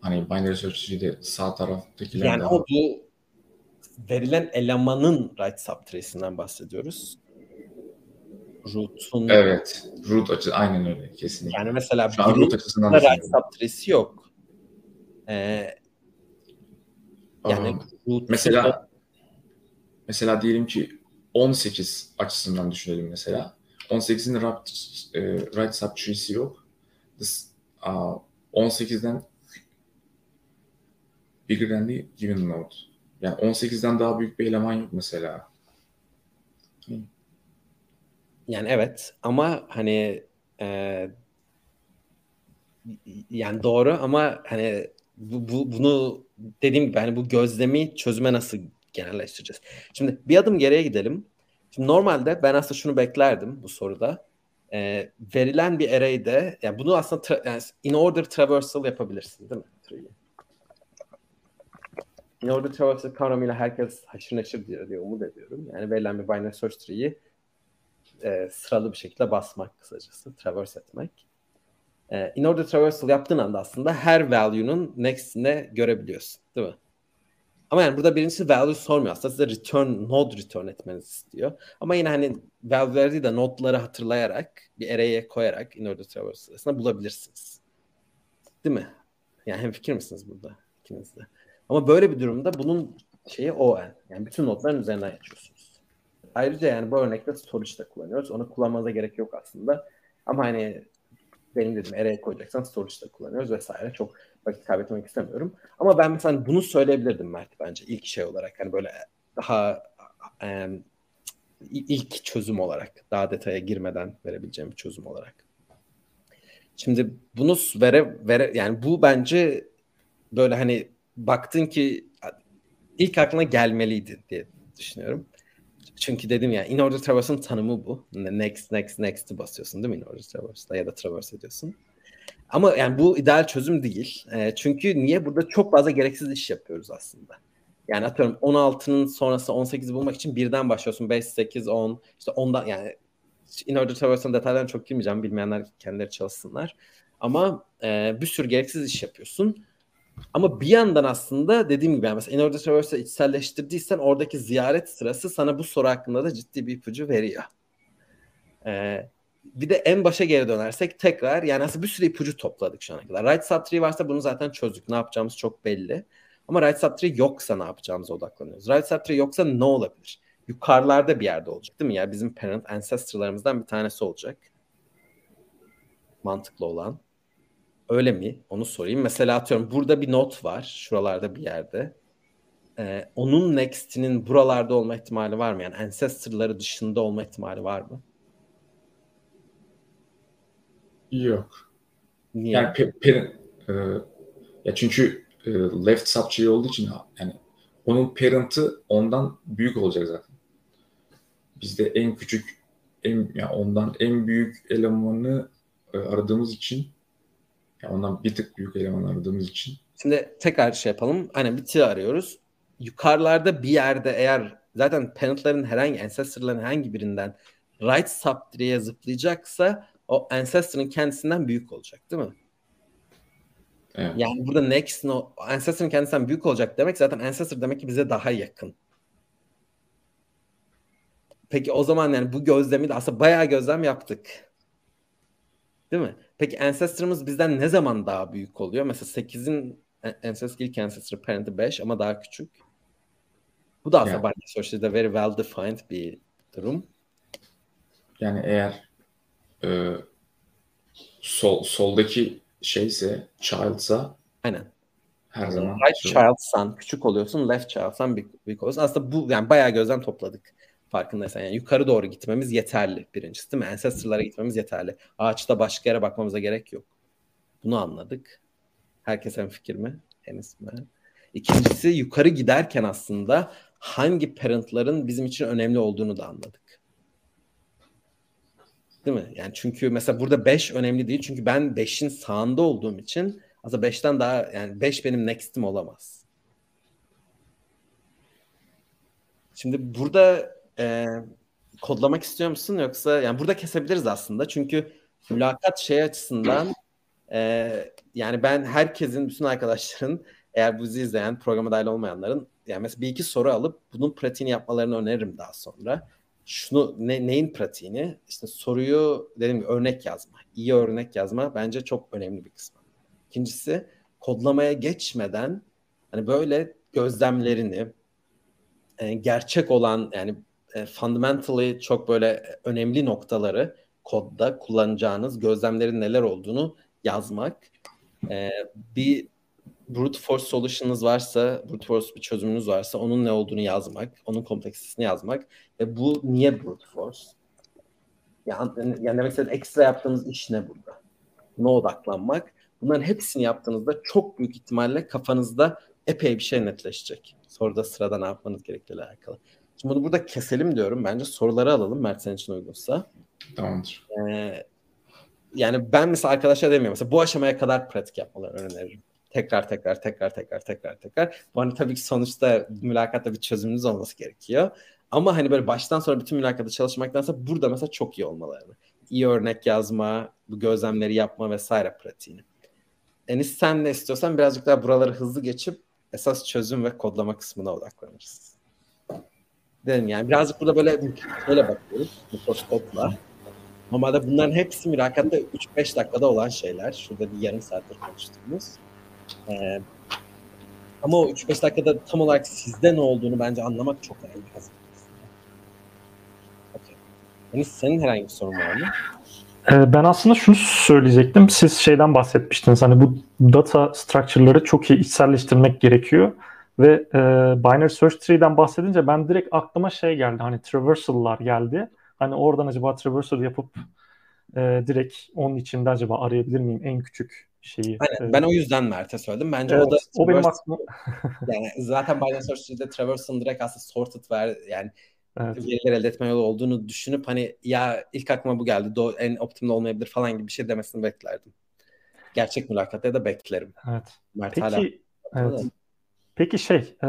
Hani binary search tree'de sağ taraftakiler yani daha... o bu verilen elemanın right subtree'sinden bahsediyoruz. Root'un Evet. Root açı aynen öyle kesinlikle. Yani mesela Şu an root açısından right subtree'si yok. Ee, yani root mesela mesela diyelim ki 18 açısından düşünelim mesela. 18'in right, e, right subtree'si yok. This, uh, 18'den bigger than the given node. Yani 18'den daha büyük bir eleman yok mesela. Yani evet ama hani e, yani doğru ama hani bu, bu bunu dediğim gibi hani bu gözlemi çözüme nasıl genelleştireceğiz. Şimdi bir adım geriye gidelim. Şimdi normalde ben aslında şunu beklerdim bu soruda. E, verilen bir array'de yani bunu aslında tra- yani in order traversal yapabilirsin değil mi? In order traversal kavramıyla herkes haşır neşir diyor diye umut ediyorum. Yani verilen bir binary search tree'yi e, sıralı bir şekilde basmak kısacası, traverse etmek. E, in order traversal yaptığın anda aslında her value'nun next'ine görebiliyorsun. Değil mi? Ama yani burada birincisi value sormuyor aslında size return, node return etmenizi istiyor. Ama yine hani value'leri değil de node'ları hatırlayarak bir array'e koyarak in order traverse sırasında bulabilirsiniz. Değil mi? Yani hem fikir misiniz burada ikiniz de? Ama böyle bir durumda bunun şeyi o en. Yani bütün notların üzerinden geçiyorsunuz. Ayrıca yani bu örnekte storage da kullanıyoruz. Onu kullanmanıza gerek yok aslında. Ama hani benim dedim array'e koyacaksan storage da kullanıyoruz vesaire. Çok vakit kaybetmek istemiyorum. Ama ben mesela bunu söyleyebilirdim Mert bence ilk şey olarak. Hani böyle daha um, ilk çözüm olarak daha detaya girmeden verebileceğim bir çözüm olarak. Şimdi bunu vere, vere yani bu bence böyle hani baktın ki ilk aklına gelmeliydi diye düşünüyorum. Çünkü dedim ya in order traverse'ın tanımı bu. Next, next, next'i basıyorsun değil mi in order traverse'da ya da traverse ediyorsun. Ama yani bu ideal çözüm değil. E, çünkü niye? Burada çok fazla gereksiz iş yapıyoruz aslında. Yani atıyorum 16'nın sonrası 18'i bulmak için birden başlıyorsun. 5, 8, 10. İşte ondan yani in order traverse'ın detaylarına çok girmeyeceğim. Bilmeyenler kendileri çalışsınlar. Ama e, bir sürü gereksiz iş yapıyorsun. Ama bir yandan aslında dediğim gibi yani mesela In Order Traverse'ı içselleştirdiysen oradaki ziyaret sırası sana bu soru hakkında da ciddi bir ipucu veriyor. Ee, bir de en başa geri dönersek tekrar yani aslında bir sürü ipucu topladık şu ana kadar. Right subtree varsa bunu zaten çözdük. Ne yapacağımız çok belli. Ama right subtree yoksa ne yapacağımıza odaklanıyoruz. Right subtree yoksa ne olabilir? Yukarılarda bir yerde olacak değil mi? Yani bizim parent ancestorlarımızdan bir tanesi olacak. Mantıklı olan. Öyle mi? Onu sorayım. Mesela atıyorum burada bir not var. Şuralarda bir yerde. Ee, onun next'inin buralarda olma ihtimali var mı? Yani ancestor'ları dışında olma ihtimali var mı? Yok. Niye? Yani pe, pe, e, ya çünkü e, left subtree olduğu için yani onun parent'ı ondan büyük olacak zaten. Bizde en küçük en yani ondan en büyük elemanı e, aradığımız için yani ondan bir tık büyük eleman aradığımız için. Şimdi tekrar şey yapalım. Hani bir tığ arıyoruz. Yukarılarda bir yerde eğer zaten parentların herhangi ancestorların herhangi birinden right subtree'ye zıplayacaksa o ancestor'ın kendisinden büyük olacak değil mi? Evet. Yani burada next no, ancestor'ın kendisinden büyük olacak demek zaten ancestor demek ki bize daha yakın. Peki o zaman yani bu gözlemi de aslında bayağı gözlem yaptık. Değil mi? Peki Ancestor'ımız bizden ne zaman daha büyük oluyor? Mesela 8'in Ancestor ilk Ancestor parent'i 5 ama daha küçük. Bu da aslında yani. Search'te very well defined bir durum. Yani eğer e, sol soldaki şeyse child'sa aynen her zaman right child'san küçük oluyorsun, left child'san büyük, büyük oluyorsun. Aslında bu yani bayağı gözden topladık farkındaysan. Yani yukarı doğru gitmemiz yeterli birincisi değil mi? Ancestor'lara gitmemiz yeterli. Ağaçta başka yere bakmamıza gerek yok. Bunu anladık. Herkes en fikir mi? Enis mi? İkincisi yukarı giderken aslında hangi parentların bizim için önemli olduğunu da anladık. Değil mi? Yani çünkü mesela burada 5 önemli değil. Çünkü ben 5'in sağında olduğum için aslında 5'ten daha yani 5 benim next'im olamaz. Şimdi burada e, kodlamak istiyor musun yoksa yani burada kesebiliriz aslında çünkü mülakat şey açısından e, yani ben herkesin bütün arkadaşların eğer bu izleyen programa dahil olmayanların yani mesela bir iki soru alıp bunun pratiğini yapmalarını öneririm daha sonra. Şunu ne, neyin pratiğini? İşte soruyu dedim gibi örnek yazma. iyi örnek yazma bence çok önemli bir kısmı. İkincisi kodlamaya geçmeden hani böyle gözlemlerini e, gerçek olan yani e, fundamentally çok böyle önemli noktaları kodda kullanacağınız gözlemlerin neler olduğunu yazmak. E, bir brute force solution'ınız varsa, brute force bir çözümünüz varsa onun ne olduğunu yazmak, onun kompleksitesini yazmak ve bu niye brute force? Yani, yani demek istediğim ekstra yaptığınız iş ne burada? Buna odaklanmak. Bunların hepsini yaptığınızda çok büyük ihtimalle kafanızda epey bir şey netleşecek. Soruda sırada ne yapmanız gerektiğiyle alakalı. Şimdi bunu burada keselim diyorum. Bence soruları alalım Mert senin için uygunsa. Tamamdır. Ee, yani ben mesela arkadaşlar demiyorum. Mesela bu aşamaya kadar pratik yapmalarını öneririm. Tekrar tekrar tekrar tekrar tekrar tekrar. Bu hani tabii ki sonuçta mülakatta bir çözümünüz olması gerekiyor. Ama hani böyle baştan sonra bütün mülakatta çalışmaktansa burada mesela çok iyi olmalarını. İyi örnek yazma, bu gözlemleri yapma vesaire pratiğini. Enis sen ne istiyorsan birazcık daha buraları hızlı geçip esas çözüm ve kodlama kısmına odaklanırız dedim yani birazcık burada böyle şöyle bakıyoruz mikroskopla. Normalde bunların hepsi mülakatta 3-5 dakikada olan şeyler. Şurada bir yarım saattir konuştuğumuz. Ee, Ama o 3-5 dakikada tam olarak sizde ne olduğunu bence anlamak çok önemli. Okay. Enis senin herhangi bir sorun var mı? Ee, ben aslında şunu söyleyecektim. Siz şeyden bahsetmiştiniz. Hani bu data structure'ları çok iyi içselleştirmek gerekiyor. Ve e, binary search tree'den bahsedince ben direkt aklıma şey geldi. Hani traversal'lar geldi. Hani oradan acaba traversal yapıp e, direkt onun içinde acaba arayabilir miyim en küçük şeyi? Aynen. Ben o yüzden Mert'e söyledim. Bence evet, o da o benim aklıma yani zaten binary search tree'de traversal'ın direkt aslında sorted ver yani Evet. veriler elde etme yolu olduğunu düşünüp hani ya ilk aklıma bu geldi do en optimal olmayabilir falan gibi bir şey demesini beklerdim. Gerçek mülakatta da beklerim. Evet. Mert Peki, hala evet. Peki şey, e,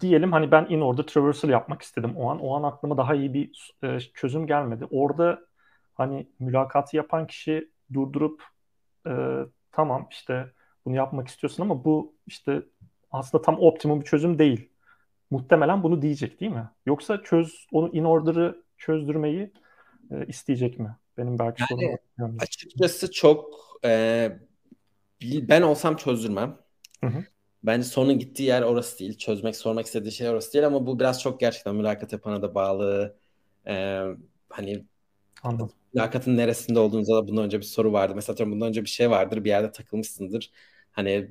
diyelim hani ben in order traversal yapmak istedim o an. O an aklıma daha iyi bir e, çözüm gelmedi. Orada hani mülakatı yapan kişi durdurup e, tamam işte bunu yapmak istiyorsun ama bu işte aslında tam optimum bir çözüm değil. Muhtemelen bunu diyecek değil mi? Yoksa çöz onu in order'ı çözdürmeyi e, isteyecek mi? Benim belki Yani sorum. açıkçası çok e, ben olsam çözdürmem. Hı hı. Bence sorunun gittiği yer orası değil. Çözmek, sormak istediği şey orası değil ama bu biraz çok gerçekten mülakat yapana da bağlı. E, hani Anladım. mülakatın neresinde olduğunuza da bundan önce bir soru vardı. Mesela atıyorum bundan önce bir şey vardır, bir yerde takılmışsındır. Hani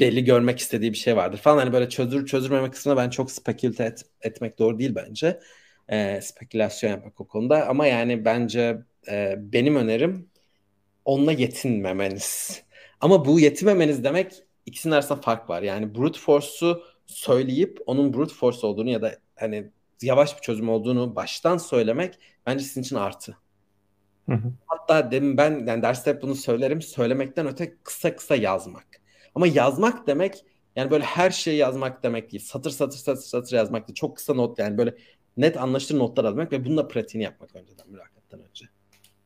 belli görmek istediği bir şey vardır falan. Hani böyle çözür çözülmeme kısmına ben çok spekülte et, etmek doğru değil bence. E, spekülasyon yapmak o konuda. Ama yani bence e, benim önerim onunla yetinmemeniz. Ama bu yetinmemeniz demek ikisinin arasında fark var. Yani brute force'u söyleyip onun brute force olduğunu ya da hani yavaş bir çözüm olduğunu baştan söylemek bence sizin için artı. Hı hı. Hatta demin ben yani derste hep bunu söylerim. Söylemekten öte kısa kısa yazmak. Ama yazmak demek yani böyle her şeyi yazmak demek değil. Satır satır satır satır yazmak değil. Çok kısa not yani böyle net anlaşılır notlar almak ve bununla pratiğini yapmak önceden mülakattan önce.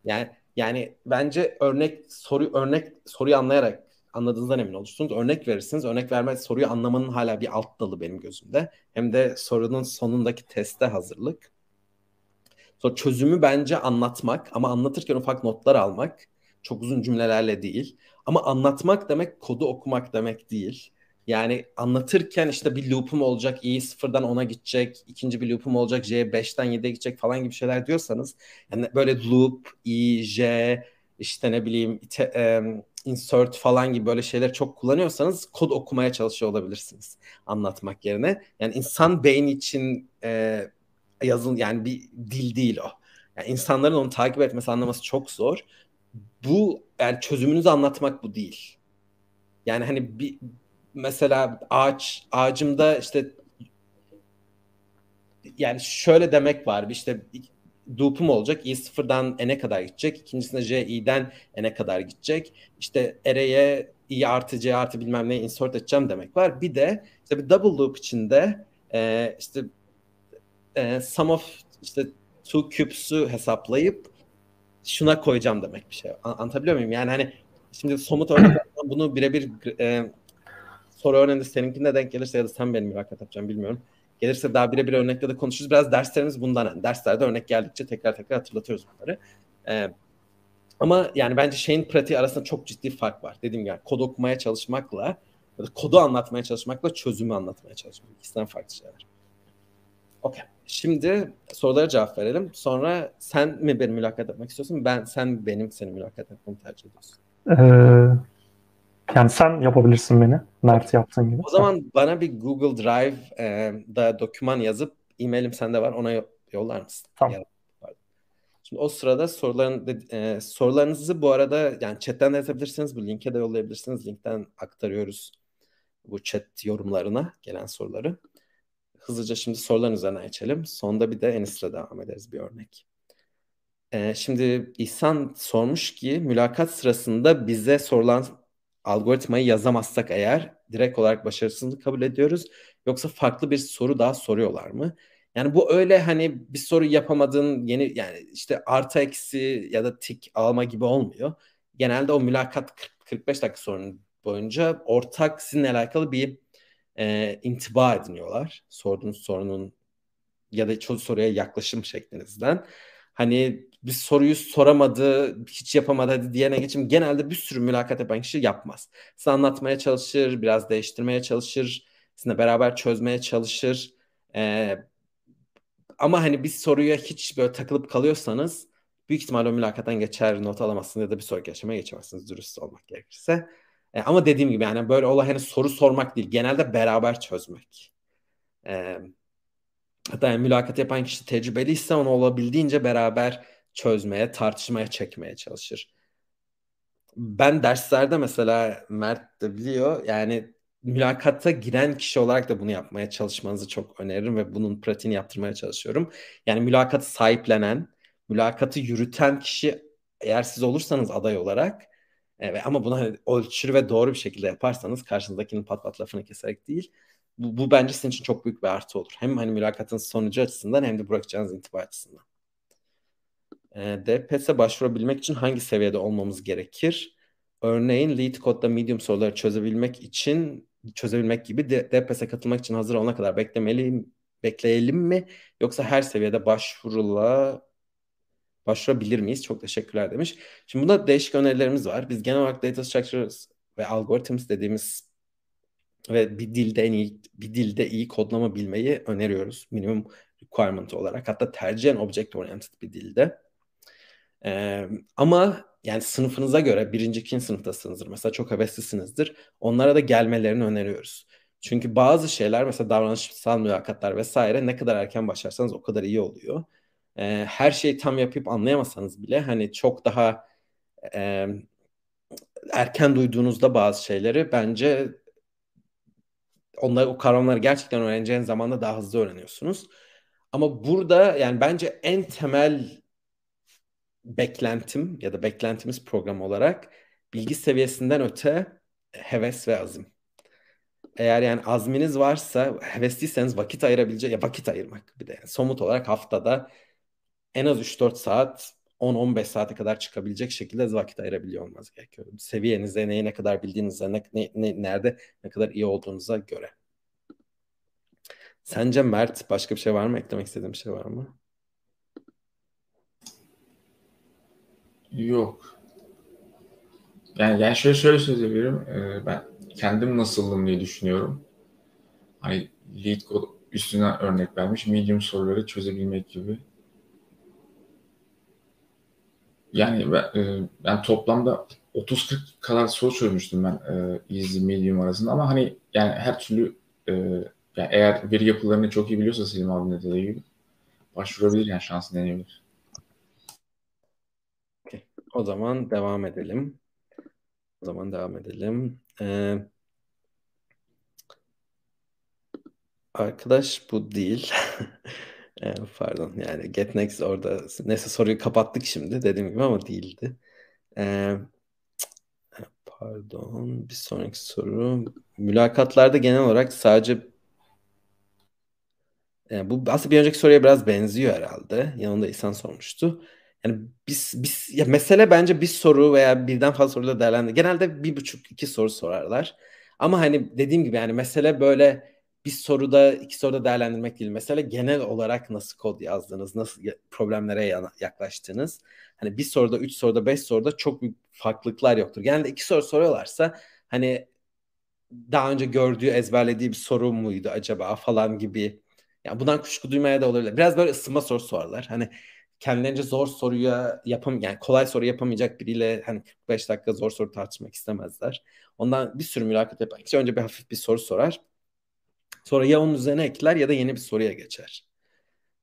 Yani yani bence örnek soru örnek soruyu anlayarak anladığınızdan emin olursunuz. Örnek verirsiniz. Örnek verme soruyu anlamanın hala bir alt dalı benim gözümde. Hem de sorunun sonundaki teste hazırlık. Sonra çözümü bence anlatmak ama anlatırken ufak notlar almak. Çok uzun cümlelerle değil. Ama anlatmak demek kodu okumak demek değil. Yani anlatırken işte bir loop'um olacak, i sıfırdan 10'a gidecek, ikinci bir loop'um olacak, j 5'ten 7'ye gidecek falan gibi şeyler diyorsanız yani böyle loop, i, j, işte ne bileyim ite, e, insert falan gibi böyle şeyler çok kullanıyorsanız kod okumaya çalışıyor olabilirsiniz anlatmak yerine. Yani insan beyni için e, yazıl yani bir dil değil o. Yani insanların onu takip etmesi anlaması çok zor. Bu yani çözümünüzü anlatmak bu değil. Yani hani bir mesela ağaç ağacımda işte yani şöyle demek var işte loop'um olacak. i sıfırdan n'e kadar gidecek. İkincisinde j i'den n'e kadar gidecek. İşte array'e i artı c artı bilmem ne insert edeceğim demek var. Bir de işte bir double loop içinde e, işte e, sum of işte two cubes'u hesaplayıp şuna koyacağım demek bir şey. An- anlatabiliyor muyum? Yani hani şimdi somut örnek bunu birebir e, soru örneğinde seninkinde denk gelirse ya da sen benim mülakat yapacağım bilmiyorum. Gelirse daha birebir örnekle de konuşuruz. Biraz derslerimiz bundan. Yani derslerde örnek geldikçe tekrar tekrar hatırlatıyoruz bunları. Ee, ama yani bence şeyin pratiği arasında çok ciddi fark var. Dediğim gibi kod okumaya çalışmakla ya da kodu anlatmaya çalışmakla çözümü anlatmaya çalışmak. İkisinden farklı şeyler. Okey. Şimdi sorulara cevap verelim. Sonra sen mi benim mülakat etmek istiyorsun? Ben sen benim seni mülakat etmemi tercih ediyorsun. Ee, yani sen yapabilirsin beni. Mert yaptığın gibi. O zaman bana bir Google Drive'da e, doküman yazıp e-mailim sende var ona yollar mısın? Tamam. Ya, Şimdi o sırada soruların e, sorularınızı bu arada yani chatten de yazabilirsiniz. Bu linke de yollayabilirsiniz. Linkten aktarıyoruz bu chat yorumlarına gelen soruları. Hızlıca şimdi soruların üzerine geçelim. Sonda bir de Enis'le devam ederiz bir örnek. E, şimdi İhsan sormuş ki mülakat sırasında bize sorulan algoritmayı yazamazsak eğer direkt olarak başarısızlık kabul ediyoruz. Yoksa farklı bir soru daha soruyorlar mı? Yani bu öyle hani bir soru yapamadığın yeni yani işte artı eksi ya da tik alma gibi olmuyor. Genelde o mülakat 40, 45 dakika sorunun boyunca ortak sizinle alakalı bir e, intiba ediniyorlar. Sorduğunuz sorunun ya da çoğu soruya yaklaşım şeklinizden. Hani bir soruyu soramadı, hiç yapamadı hadi diyene geçim genelde bir sürü mülakat yapan kişi yapmaz. Size anlatmaya çalışır, biraz değiştirmeye çalışır, sizinle beraber çözmeye çalışır. Ee, ama hani bir soruya hiç böyle takılıp kalıyorsanız büyük ihtimalle o mülakattan geçer, not alamazsınız ya da bir sonraki aşamaya geçemezsiniz dürüst olmak gerekirse. E, ama dediğim gibi yani böyle olay hani soru sormak değil, genelde beraber çözmek. E, hatta yani mülakat yapan kişi tecrübeliyse onu olabildiğince beraber çözmeye, tartışmaya çekmeye çalışır. Ben derslerde mesela Mert de biliyor yani mülakata giren kişi olarak da bunu yapmaya çalışmanızı çok öneririm ve bunun pratiğini yaptırmaya çalışıyorum. Yani mülakatı sahiplenen, mülakatı yürüten kişi eğer siz olursanız aday olarak e, ama bunu hani ölçülü ve doğru bir şekilde yaparsanız karşınızdakinin pat pat lafını keserek değil bu, bu bence sizin için çok büyük bir artı olur. Hem hani mülakatın sonucu açısından hem de bırakacağınız intiba açısından. E, DPS'e başvurabilmek için hangi seviyede olmamız gerekir? Örneğin lead code'da medium soruları çözebilmek için çözebilmek gibi DPS'e katılmak için hazır olana kadar beklemeliyim, bekleyelim mi? Yoksa her seviyede başvurula başvurabilir miyiz? Çok teşekkürler demiş. Şimdi bunda değişik önerilerimiz var. Biz genel olarak data structures ve algorithms dediğimiz ve bir dilde en iyi bir dilde iyi kodlama bilmeyi öneriyoruz minimum requirement olarak. Hatta tercihen object oriented bir dilde. Ee, ama yani sınıfınıza göre birinci, ikinci sınıftasınızdır. Mesela çok heveslisinizdir. Onlara da gelmelerini öneriyoruz. Çünkü bazı şeyler mesela davranışsal mülakatlar vesaire ne kadar erken başlarsanız o kadar iyi oluyor. Ee, her şeyi tam yapıp anlayamasanız bile hani çok daha e, erken duyduğunuzda bazı şeyleri bence onları o kavramları gerçekten öğreneceğiniz zamanda daha hızlı öğreniyorsunuz. Ama burada yani bence en temel beklentim ya da beklentimiz program olarak bilgi seviyesinden öte heves ve azim. Eğer yani azminiz varsa hevesliyseniz vakit ayırabilecek ya vakit ayırmak bir de yani somut olarak haftada en az 3-4 saat 10-15 saate kadar çıkabilecek şekilde vakit ayırabiliyor olmanız gerekiyor. Seviyenize, neyi ne kadar bildiğinize, ne, ne, ne, nerede ne kadar iyi olduğunuza göre. Sence Mert başka bir şey var mı? Eklemek istediğim bir şey var mı? Yok. Yani, yani şöyle şöyle söyleyebilirim. Ee, ben kendim nasıldım diye düşünüyorum. Hani lead code üstüne örnek vermiş. Medium soruları çözebilmek gibi. Yani ben, e, ben toplamda 30-40 kadar soru çözmüştüm ben e, Easy Medium arasında ama hani yani her türlü e, yani eğer veri yapılarını çok iyi biliyorsa Selim abinin de dediği gibi başvurabilir yani şansını deneyebilir. O zaman devam edelim. O zaman devam edelim. Ee, arkadaş bu değil. ee, pardon yani Get Next orada neyse soruyu kapattık şimdi dediğim gibi ama değildi. Ee, pardon bir sonraki soru. Mülakatlarda genel olarak sadece yani bu aslında bir önceki soruya biraz benziyor herhalde. Yanında İhsan sormuştu. Yani biz, biz ya mesele bence bir soru veya birden fazla soruda değerlendir. Genelde bir buçuk iki soru sorarlar. Ama hani dediğim gibi yani mesele böyle bir soruda iki soruda değerlendirmek değil. Mesele genel olarak nasıl kod yazdınız, nasıl problemlere yaklaştınız. Hani bir soruda, üç soruda, beş soruda çok büyük farklılıklar yoktur. Genelde iki soru soruyorlarsa hani daha önce gördüğü, ezberlediği bir soru muydu acaba falan gibi. Yani bundan kuşku duymaya da olabilir. Biraz böyle ısınma sorusu sorarlar. Hani kendilerince zor soruya yapam yani kolay soru yapamayacak biriyle hani 45 dakika zor soru tartışmak istemezler. Ondan bir sürü mülakat yapan kişi önce bir hafif bir soru sorar. Sonra ya onun üzerine ekler ya da yeni bir soruya geçer.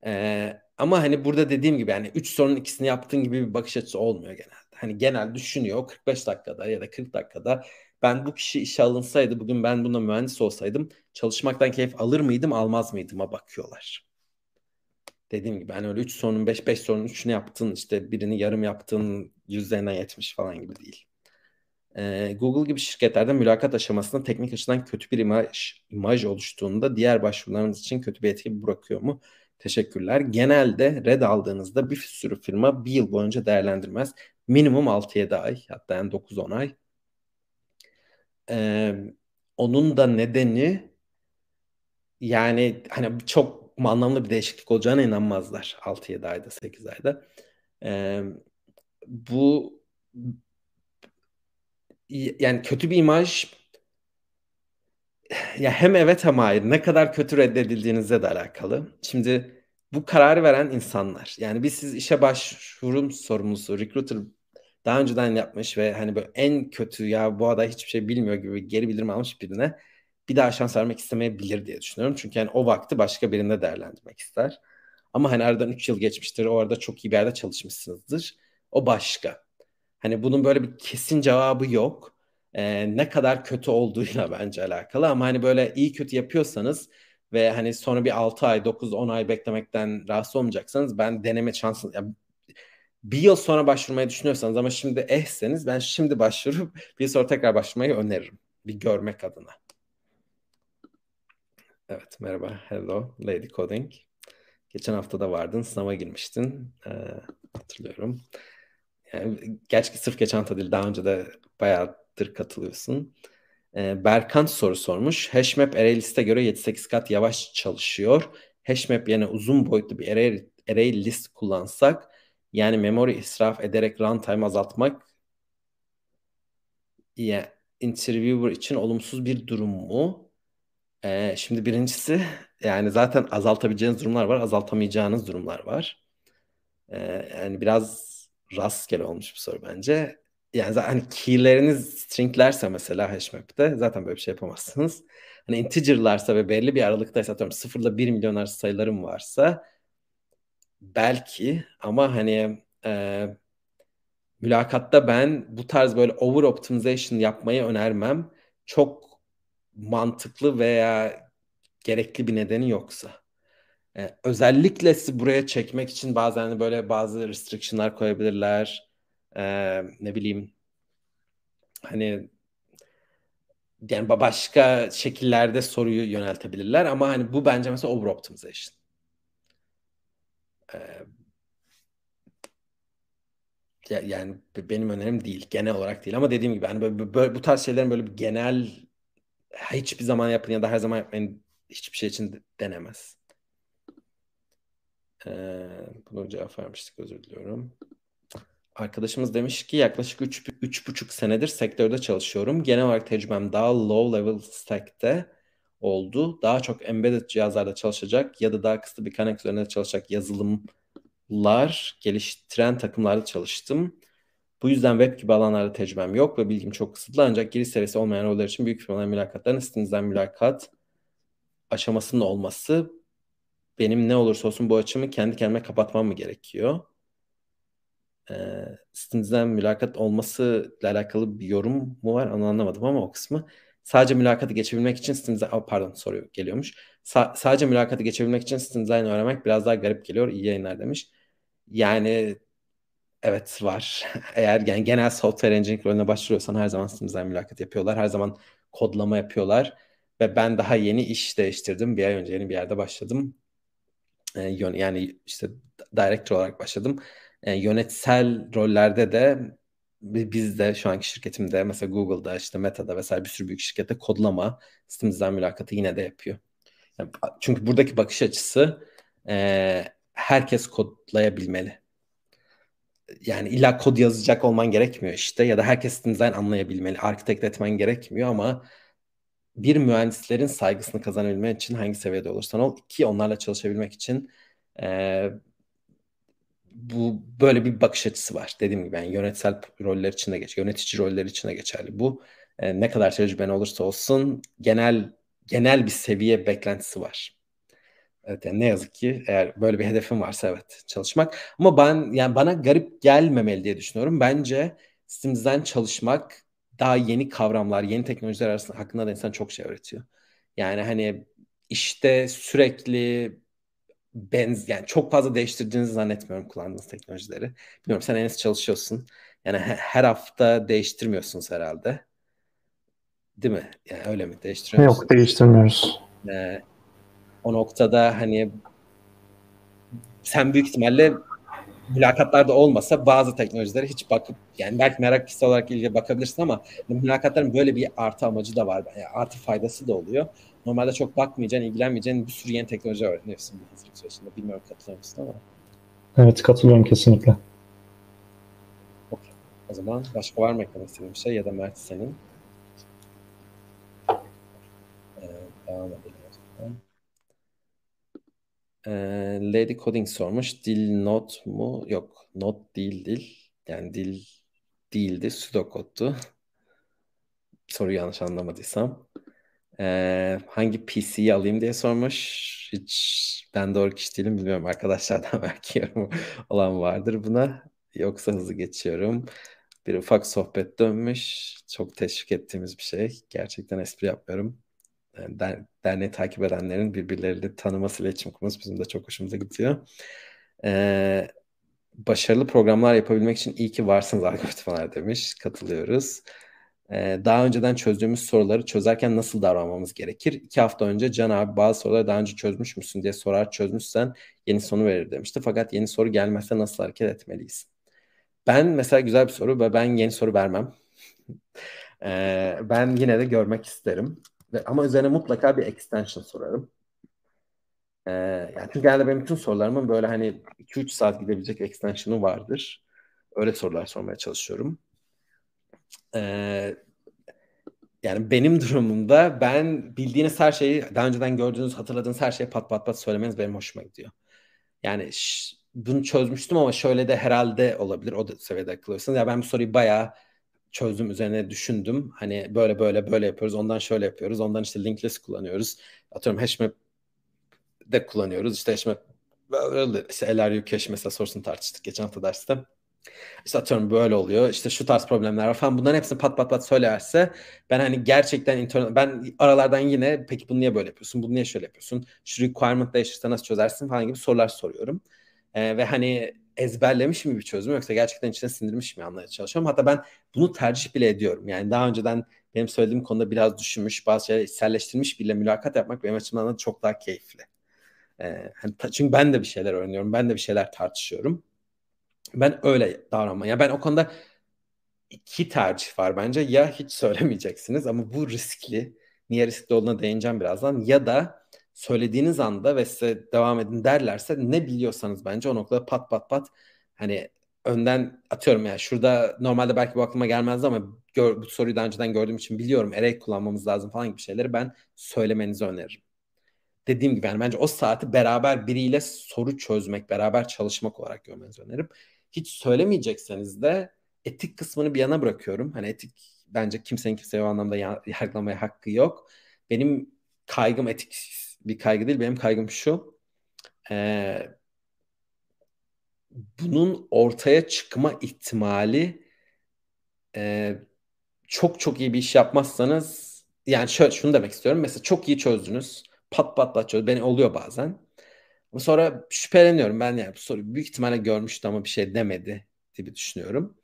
Ee, ama hani burada dediğim gibi yani 3 sorunun ikisini yaptığın gibi bir bakış açısı olmuyor genelde. Hani genel düşünüyor 45 dakikada ya da 40 dakikada ben bu kişi işe alınsaydı bugün ben buna mühendis olsaydım çalışmaktan keyif alır mıydım almaz mıydıma bakıyorlar dediğim gibi hani öyle 3 sorunun 5 5 sorunun 3'ünü yaptın işte birini yarım yaptın yüzlerinden 70 falan gibi değil. Ee, Google gibi şirketlerde mülakat aşamasında teknik açıdan kötü bir imaj, imaj oluştuğunda diğer başvurularınız için kötü bir etki bırakıyor mu? Teşekkürler. Genelde red aldığınızda bir sürü firma bir yıl boyunca değerlendirmez. Minimum 6-7 ay hatta yani 9-10 ay. Ee, onun da nedeni yani hani çok anlamlı bir değişiklik olacağına inanmazlar 6-7 ayda 8 ayda. E, bu yani kötü bir imaj ya hem evet hem hayır. Ne kadar kötü reddedildiğinizle de alakalı. Şimdi bu kararı veren insanlar. Yani biz siz işe başvurum sorumlusu, recruiter daha önceden yapmış ve hani böyle en kötü ya bu aday hiçbir şey bilmiyor gibi geri bildirim almış birine bir daha şans vermek istemeyebilir diye düşünüyorum. Çünkü yani o vakti başka birinde değerlendirmek ister. Ama hani aradan 3 yıl geçmiştir. O arada çok iyi bir yerde çalışmışsınızdır. O başka. Hani bunun böyle bir kesin cevabı yok. Ee, ne kadar kötü olduğuyla bence alakalı ama hani böyle iyi kötü yapıyorsanız ve hani sonra bir 6 ay, 9, 10 ay beklemekten rahatsız olmayacaksanız ben deneme şansını yani bir yıl sonra başvurmayı düşünüyorsanız ama şimdi ehseniz ben şimdi başvurup bir sonra tekrar başvurmayı öneririm. Bir görmek adına. Evet merhaba. Hello Lady Coding. Geçen hafta da vardın. Sınava girmiştin. Ee, hatırlıyorum. Yani, gerçi sırf geçen hafta değil. Daha önce de bayağıdır katılıyorsun. Ee, Berkant soru sormuş. Hashmap array liste göre 7-8 kat yavaş çalışıyor. Hashmap yerine uzun boyutlu bir array, array list kullansak yani memory israf ederek runtime azaltmak yani interviewer için olumsuz bir durum mu? Ee, şimdi birincisi yani zaten azaltabileceğiniz durumlar var, azaltamayacağınız durumlar var. Ee, yani biraz rastgele olmuş bir soru bence. Yani zaten hani key'leriniz stringlerse mesela hashmap'te zaten böyle bir şey yapamazsınız. Hani integer'larsa ve belli bir aralıktaysa atıyorum 0 ile 1 milyon arası sayılarım varsa belki ama hani e, mülakatta ben bu tarz böyle over optimization yapmayı önermem. Çok mantıklı veya gerekli bir nedeni yoksa. Ee, özellikle sizi buraya çekmek için bazen böyle bazı restriction'lar koyabilirler. Ee, ne bileyim hani yani başka şekillerde soruyu yöneltebilirler ama hani bu bence mesela over optimization. Ee, yani benim önerim değil. Genel olarak değil ama dediğim gibi hani böyle, böyle bu tarz şeylerin böyle bir genel hiçbir zaman yapın ya da her zaman yapmayın hiçbir şey için denemez. Ee, bunu cevap vermiştik özür diliyorum. Arkadaşımız demiş ki yaklaşık 3,5 senedir sektörde çalışıyorum. Genel olarak tecrübem daha low level stack'te oldu. Daha çok embedded cihazlarda çalışacak ya da daha kısa bir kaynak üzerinde çalışacak yazılımlar geliştiren takımlarda çalıştım. Bu yüzden web gibi alanlarda tecrübem yok ve bilgim çok kısıtlı ancak giriş seviyesi olmayan roller için büyük firmaların mülakatlarının sitemizden mülakat aşamasının olması benim ne olursa olsun bu açımı kendi kendime kapatmam mı gerekiyor? E, sitemizden mülakat olması ile alakalı bir yorum mu var? Onu anlamadım ama o kısmı. Sadece mülakatı geçebilmek için sitemizden, oh, pardon soru geliyormuş. Sa- sadece mülakatı geçebilmek için sitemizden öğrenmek biraz daha garip geliyor. İyi yayınlar demiş. Yani evet var. Eğer yani genel software engineering rolüne başvuruyorsan her zaman sitemizden mülakat yapıyorlar. Her zaman kodlama yapıyorlar. Ve ben daha yeni iş değiştirdim. Bir ay önce yeni bir yerde başladım. Ee, yani işte director olarak başladım. E, yönetsel rollerde de biz de şu anki şirketimde mesela Google'da işte Meta'da vesaire bir sürü büyük şirkette kodlama sistemizden mülakatı yine de yapıyor. Yani çünkü buradaki bakış açısı e, herkes kodlayabilmeli. Yani illa kod yazacak olman gerekmiyor işte ya da herkes sistemden anlayabilmeli. Arkitekt etmen gerekmiyor ama bir mühendislerin saygısını kazanabilmek için hangi seviyede olursan ol ki onlarla çalışabilmek için e, bu böyle bir bakış açısı var. Dediğim gibi yani yönetsel roller içinde geç, yönetici roller içinde geçerli. Bu e, ne kadar tecrüben olursa olsun genel genel bir seviye beklentisi var. Evet yani ne yazık ki eğer böyle bir hedefin varsa evet çalışmak. Ama ben yani bana garip gelmemeli diye düşünüyorum. Bence sistemden çalışmak daha yeni kavramlar, yeni teknolojiler arasında hakkında da insan çok şey öğretiyor. Yani hani işte sürekli benz yani çok fazla değiştirdiğinizi zannetmiyorum kullandığınız teknolojileri. Bilmiyorum sen Enes çalışıyorsun. Yani her hafta değiştirmiyorsunuz herhalde. Değil mi? Yani öyle mi? Değiştiriyor Yok değiştirmiyoruz. Ee, o noktada hani sen büyük ihtimalle mülakatlarda olmasa bazı teknolojilere hiç bakıp yani belki meraklısı olarak ilgiye bakabilirsin ama mülakatların böyle bir artı amacı da var. Yani artı faydası da oluyor. Normalde çok bakmayacaksın, ilgilenmeyeceğin bir sürü yeni teknoloji öğreniyorsun bu hazırlık sürecinde. Bilmiyorum katılıyor musun ama. Evet katılıyorum kesinlikle. O zaman başka var mı eklemek istediğin bir şey ya da Mert senin? Ee, devam edelim o zaman. Lady Coding sormuş. Dil not mu? Yok. Not değil dil. Yani dil değildi. Pseudokod'du. Soruyu yanlış anlamadıysam. Ee, hangi PC'yi alayım diye sormuş. Hiç ben doğru kişi değilim bilmiyorum. Arkadaşlardan belki yorum olan vardır buna. Yoksa hızlı geçiyorum. Bir ufak sohbet dönmüş. Çok teşvik ettiğimiz bir şey. Gerçekten espri yapmıyorum. Der, derneği takip edenlerin birbirleriyle tanıması, iletişim kurması bizim de çok hoşumuza gidiyor. Ee, başarılı programlar yapabilmek için iyi ki varsınız algoritmalar demiş. Katılıyoruz. Ee, daha önceden çözdüğümüz soruları çözerken nasıl davranmamız gerekir? İki hafta önce Can abi bazı soruları daha önce çözmüş müsün diye sorar çözmüşsen yeni soru verir demişti. Fakat yeni soru gelmezse nasıl hareket etmeliyiz? Ben mesela güzel bir soru ve ben yeni soru vermem. ee, ben yine de görmek isterim. Ama üzerine mutlaka bir extension sorarım. Ee, yani genelde benim bütün sorularımın böyle hani 2-3 saat gidebilecek extension'ı vardır. Öyle sorular sormaya çalışıyorum. Ee, yani benim durumumda ben bildiğiniz her şeyi daha önceden gördüğünüz, hatırladığınız her şeyi pat pat pat söylemeniz benim hoşuma gidiyor. Yani bunu çözmüştüm ama şöyle de herhalde olabilir. O da seviyede akılıyorsunuz. Ya ben bu soruyu bayağı çözdüm üzerine düşündüm. Hani böyle böyle böyle yapıyoruz. Ondan şöyle yapıyoruz. Ondan işte linkless kullanıyoruz. Atıyorum hashmap de kullanıyoruz. İşte hashmap işte LRU cache mesela sorusunu tartıştık geçen hafta derste. İşte atıyorum böyle oluyor. İşte şu tarz problemler var falan. Bunların hepsini pat pat pat söylerse ben hani gerçekten internal ben aralardan yine peki bunu niye böyle yapıyorsun? Bunu niye şöyle yapıyorsun? Şu requirement değişirse nasıl çözersin falan gibi sorular soruyorum. Ee, ve hani ezberlemiş mi bir çözüm yoksa gerçekten içine sindirmiş mi anlamaya çalışıyorum. Hatta ben bunu tercih bile ediyorum. Yani daha önceden benim söylediğim konuda biraz düşünmüş, bazı şeyler içselleştirmiş bile mülakat yapmak benim açımdan da çok daha keyifli. Ee, hani, çünkü ben de bir şeyler öğreniyorum, ben de bir şeyler tartışıyorum. Ben öyle davranma. Ya ben o konuda iki tercih var bence. Ya hiç söylemeyeceksiniz ama bu riskli. Niye riskli olduğuna değineceğim birazdan. Ya da söylediğiniz anda ve size devam edin derlerse ne biliyorsanız bence o noktada pat pat pat hani önden atıyorum yani şurada normalde belki bu aklıma gelmezdi ama gör, bu soruyu daha önceden gördüğüm için biliyorum array kullanmamız lazım falan gibi şeyleri ben söylemenizi öneririm. Dediğim gibi yani bence o saati beraber biriyle soru çözmek, beraber çalışmak olarak görmenizi öneririm. Hiç söylemeyecekseniz de etik kısmını bir yana bırakıyorum. Hani etik bence kimsenin kimseye o anlamda yargılamaya hakkı yok. Benim kaygım etik bir kaygı değil. Benim kaygım şu. E, bunun ortaya çıkma ihtimali e, çok çok iyi bir iş yapmazsanız yani şöyle şunu demek istiyorum. Mesela çok iyi çözdünüz. Pat pat pat çözdünüz. Beni oluyor bazen. Ama sonra şüpheleniyorum. Ben yani bu soruyu büyük ihtimalle görmüştü ama bir şey demedi gibi düşünüyorum.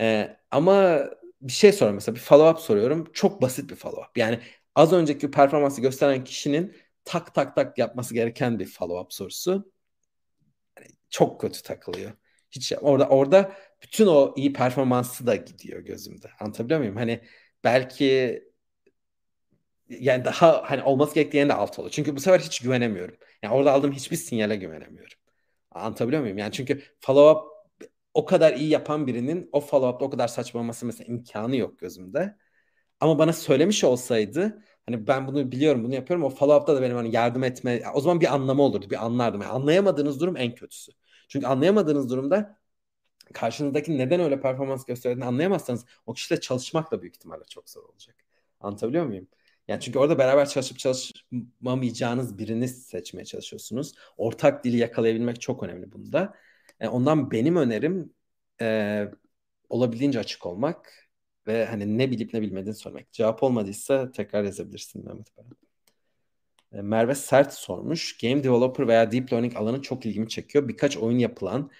Ee, ama bir şey soruyorum mesela bir follow up soruyorum. Çok basit bir follow up. Yani az önceki performansı gösteren kişinin tak tak tak yapması gereken bir follow up sorusu. Yani çok kötü takılıyor. Hiç orada orada bütün o iyi performansı da gidiyor gözümde. Anlatabiliyor muyum? Hani belki yani daha hani olması gerektiği de alt oluyor. Çünkü bu sefer hiç güvenemiyorum. Yani orada aldığım hiçbir sinyale güvenemiyorum. Anlatabiliyor muyum? Yani çünkü follow up o kadar iyi yapan birinin o follow up'ta o kadar saçmalaması mesela imkanı yok gözümde. Ama bana söylemiş olsaydı hani ben bunu biliyorum bunu yapıyorum o follow up'ta da benim hani yardım etme o zaman bir anlamı olurdu bir anlardım. Yani anlayamadığınız durum en kötüsü. Çünkü anlayamadığınız durumda karşınızdaki neden öyle performans gösterdiğini anlayamazsanız o kişiyle çalışmak da büyük ihtimalle çok zor olacak. Anlatabiliyor muyum? Yani çünkü orada beraber çalışıp çalışmamayacağınız birini seçmeye çalışıyorsunuz. Ortak dili yakalayabilmek çok önemli bunda. Yani e, ondan benim önerim e, olabildiğince açık olmak ve hani ne bilip ne bilmediğini söylemek. Cevap olmadıysa tekrar yazabilirsin Mehmet Bey. E, Merve Sert sormuş. Game developer veya deep learning alanı çok ilgimi çekiyor. Birkaç oyun yapılan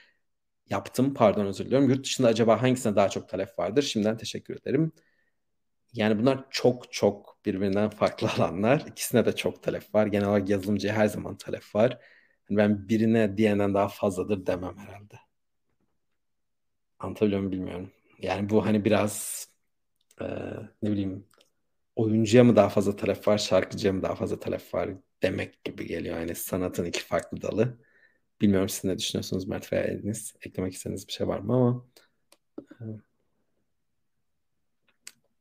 yaptım pardon özür diliyorum. Yurt dışında acaba hangisine daha çok talep vardır? Şimdiden teşekkür ederim. Yani bunlar çok çok birbirinden farklı alanlar. İkisine de çok talep var. Genel olarak yazılımcıya her zaman talep var. Yani ben birine diğerinden daha fazladır demem herhalde. Anlatabiliyor muyum bilmiyorum. Yani bu hani biraz e, ne bileyim oyuncuya mı daha fazla talep var, şarkıcıya mı daha fazla talep var demek gibi geliyor. Yani sanatın iki farklı dalı. Bilmiyorum siz ne düşünüyorsunuz Mert veya Enis? Eklemek istediğiniz bir şey var mı ama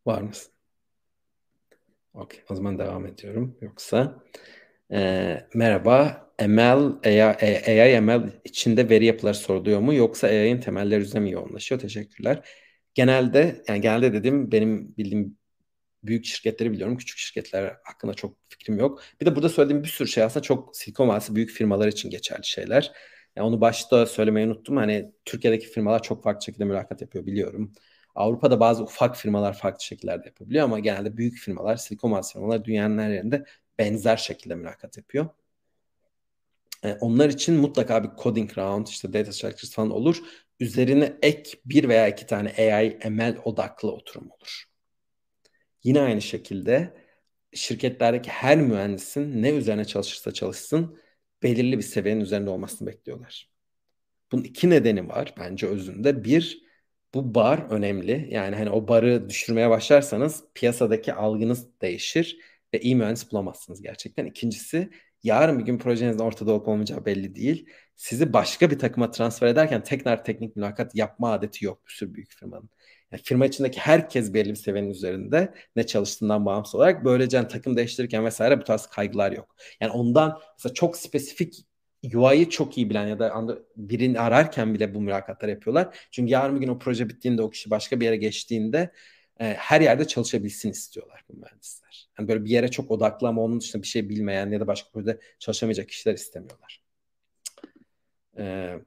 Var mısın? Okey. O zaman devam ediyorum. Yoksa e, merhaba. ML, AI, AI ML içinde veri yapıları soruluyor mu yoksa AI'nin temelleri üzerine mi yoğunlaşıyor? Teşekkürler. Genelde yani genelde dediğim benim bildiğim büyük şirketleri biliyorum. Küçük şirketler hakkında çok fikrim yok. Bir de burada söylediğim bir sürü şey aslında çok Silikon Vadisi büyük firmalar için geçerli şeyler. Yani onu başta söylemeyi unuttum. Hani Türkiye'deki firmalar çok farklı şekilde mülakat yapıyor biliyorum. Avrupa'da bazı ufak firmalar farklı şekillerde yapabiliyor ama genelde büyük firmalar, Silikon Vadisi firmalar dünyanın her yerinde benzer şekilde mülakat yapıyor. E, onlar için mutlaka bir coding round, işte data structures falan olur. Üzerine ek bir veya iki tane AI, ML odaklı oturum olur. Yine aynı şekilde şirketlerdeki her mühendisin ne üzerine çalışırsa çalışsın belirli bir seviyenin üzerinde olmasını bekliyorlar. Bunun iki nedeni var bence özünde. Bir, bu bar önemli. Yani hani o barı düşürmeye başlarsanız piyasadaki algınız değişir ve iyi mühendis bulamazsınız gerçekten. İkincisi, yarın bir gün projenizin ortada olup olmayacağı belli değil. Sizi başka bir takıma transfer ederken tekrar teknik mülakat yapma adeti yok bir sürü büyük firmanın. Yani firma içindeki herkes belli bir seviyenin üzerinde ne çalıştığından bağımsız olarak böylece yani takım değiştirirken vesaire bu tarz kaygılar yok. Yani ondan mesela çok spesifik UI'yi çok iyi bilen ya da birini ararken bile bu mülakatları yapıyorlar. Çünkü yarın bir gün o proje bittiğinde o kişi başka bir yere geçtiğinde e, her yerde çalışabilsin istiyorlar bu mühendisler. Yani böyle bir yere çok odaklı ama onun dışında bir şey bilmeyen ya da başka projede çalışamayacak kişiler istemiyorlar. Ee,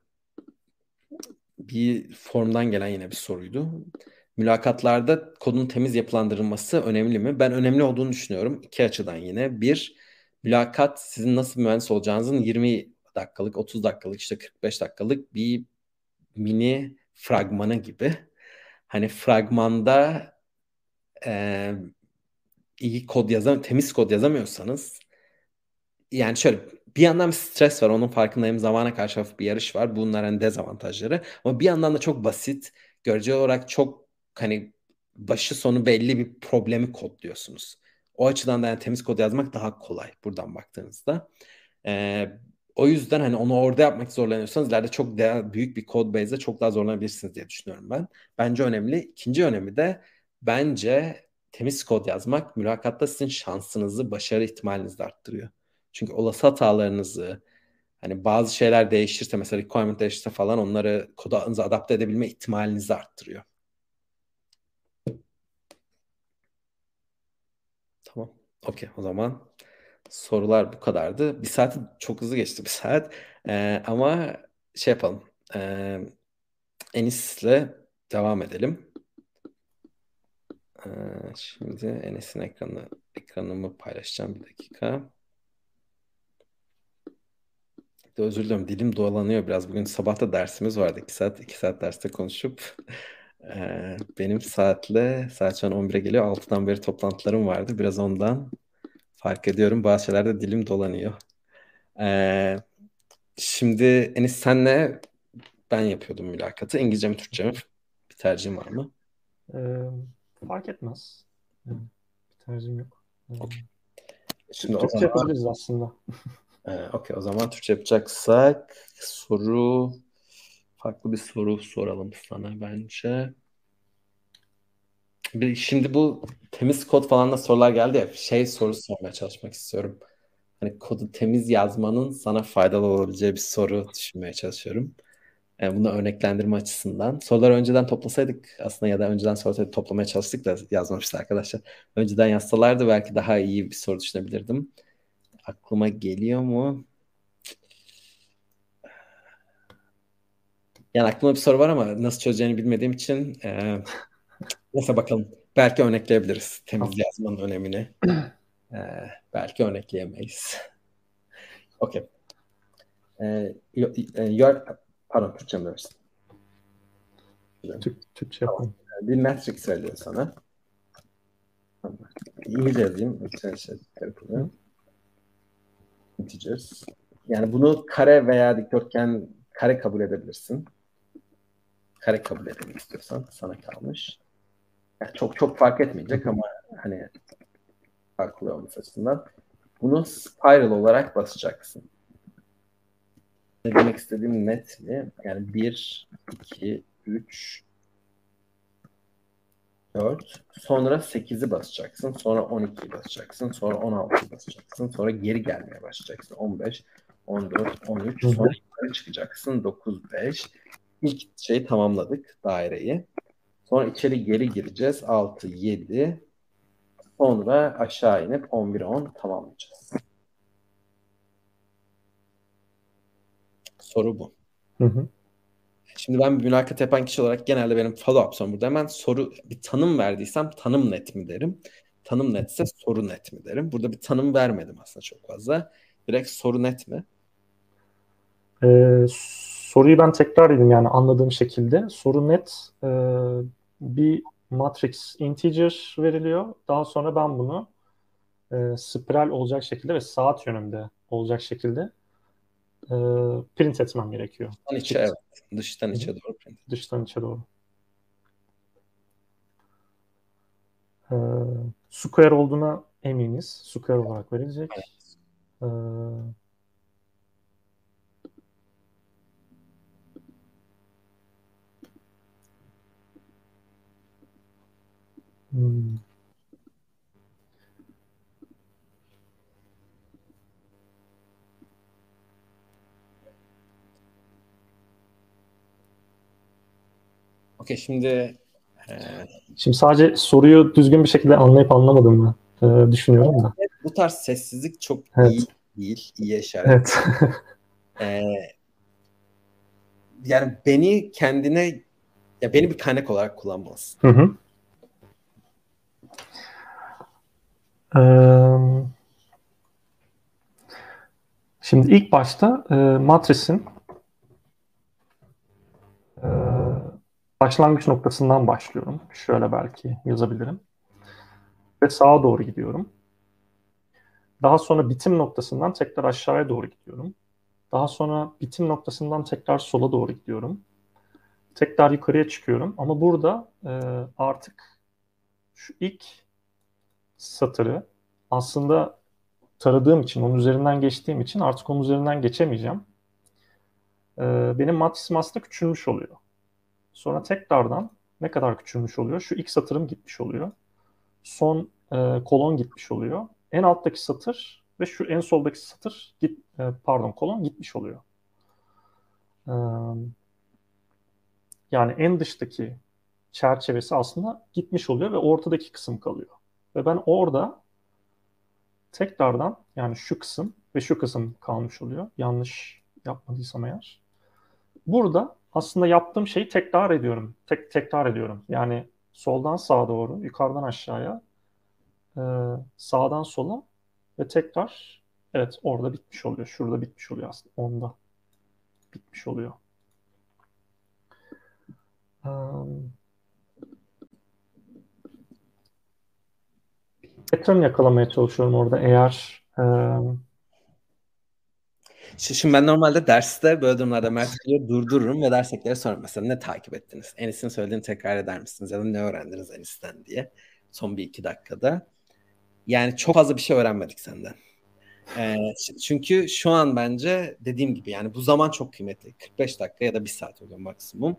bir formdan gelen yine bir soruydu. Mülakatlarda kodun temiz yapılandırılması önemli mi? Ben önemli olduğunu düşünüyorum. İki açıdan yine. Bir, mülakat sizin nasıl mühendis olacağınızın 20 dakikalık, 30 dakikalık, işte 45 dakikalık bir mini fragmanı gibi. Hani fragmanda e, iyi kod yazam, temiz kod yazamıyorsanız yani şöyle bir yandan bir stres var onun farkındayım zamana karşı hafif bir yarış var bunların hani dezavantajları ama bir yandan da çok basit göreceli olarak çok hani başı sonu belli bir problemi kodluyorsunuz. O açıdan da yani temiz kod yazmak daha kolay buradan baktığınızda. Ee, o yüzden hani onu orada yapmak zorlanıyorsanız ileride çok daha büyük bir code base'de çok daha zorlanabilirsiniz diye düşünüyorum ben. Bence önemli. İkinci önemi de bence temiz kod yazmak mülakatta sizin şansınızı, başarı ihtimalinizi arttırıyor. Çünkü olası hatalarınızı hani bazı şeyler değişirse mesela requirement değişirse falan onları koda adapte edebilme ihtimalinizi arttırıyor. Tamam. Okey o zaman sorular bu kadardı. Bir saat çok hızlı geçti bir saat. Ee, ama şey yapalım. Ee, Enis'le devam edelim. Ee, şimdi Enes'in ekranı ekranımı paylaşacağım bir dakika. De özür dilerim dilim dolanıyor biraz. Bugün sabah da dersimiz vardı. 2 saat 2 saat derste konuşup e, benim saatle saat şu an 11'e geliyor. 6'dan beri toplantılarım vardı. Biraz ondan fark ediyorum. Bazı şeylerde dilim dolanıyor. E, şimdi Enis senle ben yapıyordum mülakatı. İngilizce mi Türkçe mi? Bir tercihim var mı? E, fark etmez. bir tercihim yok. Okay. Şimdi Türkçe zaman... yapabiliriz aslında. Ee, Okey o zaman Türkçe yapacaksak soru farklı bir soru soralım sana bence. Bir, şimdi bu temiz kod falan da sorular geldi ya şey soru sormaya çalışmak istiyorum. Hani kodu temiz yazmanın sana faydalı olabileceği bir soru düşünmeye çalışıyorum. Yani bunu örneklendirme açısından. Soruları önceden toplasaydık aslında ya da önceden soruları toplamaya çalıştık da yazmamıştı arkadaşlar. Önceden yazsalardı belki daha iyi bir soru düşünebilirdim aklıma geliyor mu? Yani aklıma bir soru var ama nasıl çözeceğini bilmediğim için e, neyse bakalım. Belki örnekleyebiliriz temiz yazmanın önemini. E, belki örnekleyemeyiz. Okey. E, your, pardon Türkçe mi versin? Türk, Türkçe yapalım. Bir matrix veriyor sana. İngilizce yazayım. Şey, şey, integers. Yani bunu kare veya dikdörtgen kare kabul edebilirsin. Kare kabul edelim istiyorsan sana kalmış. Yani çok çok fark etmeyecek ama hani farklı olması açısından bunu spiral olarak basacaksın. Ne demek istediğim net mi? Yani 1, 2, 3, 4. Sonra 8'i basacaksın. Sonra 12'yi basacaksın. Sonra 16'yı basacaksın. Sonra geri gelmeye başlayacaksın. 15, 14, 13. Sonra yukarı çıkacaksın. 9, 5. İlk şeyi tamamladık daireyi. Sonra içeri geri gireceğiz. 6, 7. Sonra aşağı inip 11, 10 tamamlayacağız. Soru bu. Hı hı. Şimdi ben bir mülakat yapan kişi olarak genelde benim follow-up sorum burada hemen soru bir tanım verdiysem tanım net mi derim. Tanım netse soru net mi derim. Burada bir tanım vermedim aslında çok fazla. Direkt soru net mi? Ee, soruyu ben tekrar edeyim yani anladığım şekilde. Soru net e, bir matrix integer veriliyor. Daha sonra ben bunu e, spiral olacak şekilde ve saat yönünde olacak şekilde e, print etmem gerekiyor. Dıştan içe evet. Dıştan içe doğru print. Dıştan içe doğru. E, square olduğuna eminiz. Square olarak verilecek. Evet. E, hmm. Okey şimdi e, Şimdi sadece soruyu düzgün bir şekilde anlayıp anlamadım ben. E, düşünüyorum da. bu tarz sessizlik çok Evet. iyi değil. iyi işaret. Evet. E, yani beni kendine ya beni bir kaynak olarak kullanmalısın. Hı hı. Şimdi ilk başta e, matrisin başlangıç noktasından başlıyorum. Şöyle belki yazabilirim. Ve sağa doğru gidiyorum. Daha sonra bitim noktasından tekrar aşağıya doğru gidiyorum. Daha sonra bitim noktasından tekrar sola doğru gidiyorum. Tekrar yukarıya çıkıyorum. Ama burada e, artık şu ilk satırı aslında taradığım için, onun üzerinden geçtiğim için artık onun üzerinden geçemeyeceğim. E, benim matrisim aslında küçülmüş oluyor. Sonra tekrardan ne kadar küçülmüş oluyor? Şu ilk satırım gitmiş oluyor. Son e, kolon gitmiş oluyor. En alttaki satır ve şu en soldaki satır git, e, pardon kolon gitmiş oluyor. E, yani en dıştaki çerçevesi aslında gitmiş oluyor ve ortadaki kısım kalıyor. Ve ben orada tekrardan yani şu kısım ve şu kısım kalmış oluyor. Yanlış yapmadıysam eğer. Burada aslında yaptığım şeyi tekrar ediyorum. Tek tekrar ediyorum. Yani soldan sağa doğru, yukarıdan aşağıya, e, sağdan sola ve tekrar evet orada bitmiş oluyor. Şurada bitmiş oluyor aslında. Onda bitmiş oluyor. Um, pattern yakalamaya çalışıyorum orada eğer um, Şimdi ben normalde derste böyle durumlarda Mert Hoca'yı durdururum ve ders ekleri sorarım. Mesela ne takip ettiniz? Enis'in söylediğini tekrar eder misiniz? Ya da ne öğrendiniz Enis'ten diye. Son bir iki dakikada. Yani çok fazla bir şey öğrenmedik senden. Ee, çünkü şu an bence dediğim gibi yani bu zaman çok kıymetli. 45 dakika ya da bir saat oluyor maksimum.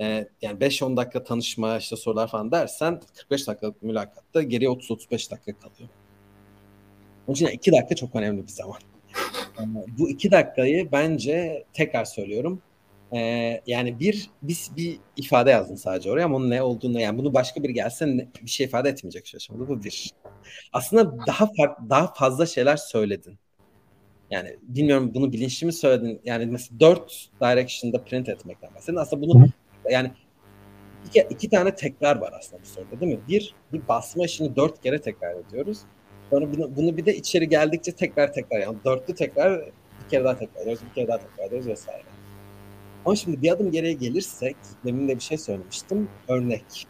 Ee, yani 5-10 dakika tanışma işte sorular falan dersen 45 dakikalık mülakatta geriye 30-35 dakika kalıyor. Onun için 2 dakika çok önemli bir zaman. Bu iki dakikayı bence tekrar söylüyorum. Ee, yani bir biz bir ifade yazdın sadece oraya ama onun ne olduğunu yani bunu başka biri gelse bir şey ifade etmeyecek şu aşamada bu bir. Aslında daha farklı, daha fazla şeyler söyledin. Yani bilmiyorum bunu bilinçli mi söyledin? Yani mesela dört direction'da print etmekten bahsedin. Aslında bunu yani iki, iki tane tekrar var aslında bu soruda değil mi? Bir, bir basma işini dört kere tekrar ediyoruz. Sonra bunu, bunu bir de içeri geldikçe tekrar tekrar yani dörtlü tekrar bir kere daha tekrar ediyoruz, bir kere daha tekrar ediyoruz vesaire. Ama şimdi bir adım geriye gelirsek, demin de bir şey söylemiştim, örnek.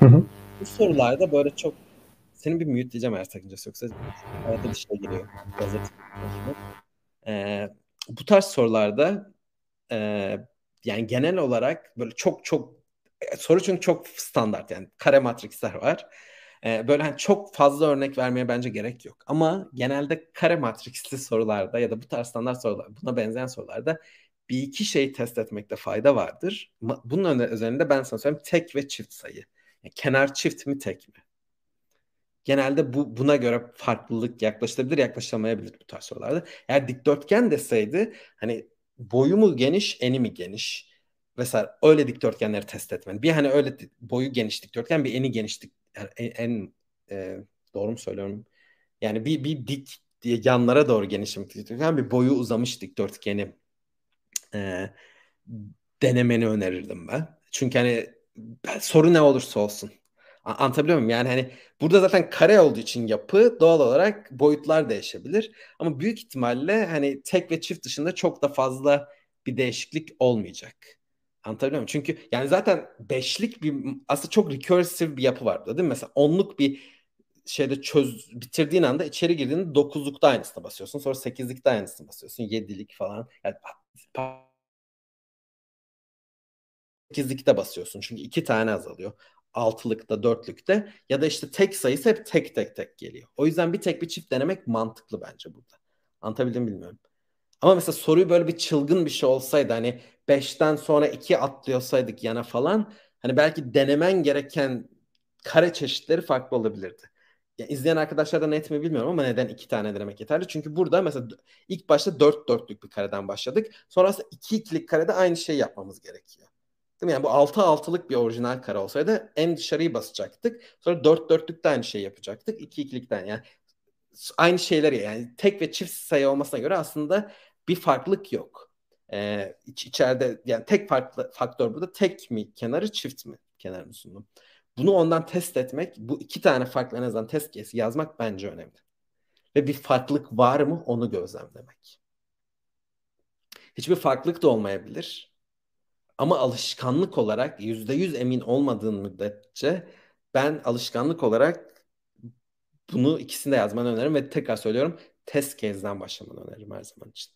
Hı hı. Bu sorularda böyle çok, senin bir mute diyeceğim eğer sakıncası yoksa arada bir şey geliyor. Gazete. Ee, bu tarz sorularda e, yani genel olarak böyle çok çok soru çünkü çok standart yani kare matrixler var. Ee, böyle hani çok fazla örnek vermeye bence gerek yok. Ama genelde kare matrixli sorularda ya da bu tarz standart sorular, buna benzeyen sorularda bir iki şeyi test etmekte fayda vardır. Bunun üzerinde ben sana söyleyeyim tek ve çift sayı. Yani kenar çift mi tek mi? Genelde bu buna göre farklılık yaklaşılabilir, yaklaşamayabilir bu tarz sorularda. Eğer dikdörtgen deseydi hani boyu mu geniş, eni mi geniş? Mesela öyle dikdörtgenleri test etmen. Bir hani öyle boyu geniş dikdörtgen, bir eni geniş dik, yani en, en e, doğru mu söylüyorum? Yani bir bir dik diye yanlara doğru genişlemek dikdörtgen, bir boyu uzamış dikdörtgeni e, denemeni önerirdim ben. Çünkü hani soru ne olursa olsun. Anlatabiliyor muyum? Yani hani burada zaten kare olduğu için yapı doğal olarak boyutlar değişebilir. Ama büyük ihtimalle hani tek ve çift dışında çok da fazla bir değişiklik olmayacak. Anlatabiliyor muyum? Çünkü yani zaten beşlik bir aslında çok recursive bir yapı var değil mi? Mesela onluk bir şeyde çöz bitirdiğin anda içeri girdiğinde dokuzlukta aynısına basıyorsun. Sonra sekizlikte aynısına basıyorsun. Yedilik falan. Yani 8'likte basıyorsun. Çünkü iki tane azalıyor. Altılıkta, dörtlükte ya da işte tek sayısı hep tek tek tek geliyor. O yüzden bir tek bir çift denemek mantıklı bence burada. Anlatabildim bilmiyorum. Ama mesela soruyu böyle bir çılgın bir şey olsaydı hani 5'ten sonra 2 atlıyorsaydık yana falan hani belki denemen gereken kare çeşitleri farklı olabilirdi. Ya izleyen arkadaşlar da net mi bilmiyorum ama neden iki tane denemek yeterli? Çünkü burada mesela ilk başta dört dörtlük bir kareden başladık. Sonrasında iki ikilik karede aynı şeyi yapmamız gerekiyor. Değil mi? Yani bu 6 altılık bir orijinal kare olsaydı en dışarıyı basacaktık. Sonra 4 dörtlükte aynı şeyi yapacaktık. 2 ikilikten yani aynı şeyleri yani tek ve çift sayı olmasına göre aslında bir farklılık yok. Ee, iç, içeride yani tek farklı faktör burada tek mi kenarı çift mi kenarını sundum. Bunu ondan test etmek, bu iki tane farklı en azından test kesi yazmak bence önemli. Ve bir farklılık var mı onu gözlemlemek. Hiçbir farklılık da olmayabilir. Ama alışkanlık olarak yüzde yüz emin olmadığın müddetçe ben alışkanlık olarak bunu ikisini de yazmanı öneririm ve tekrar söylüyorum test kezden başlamanı öneririm her zaman için.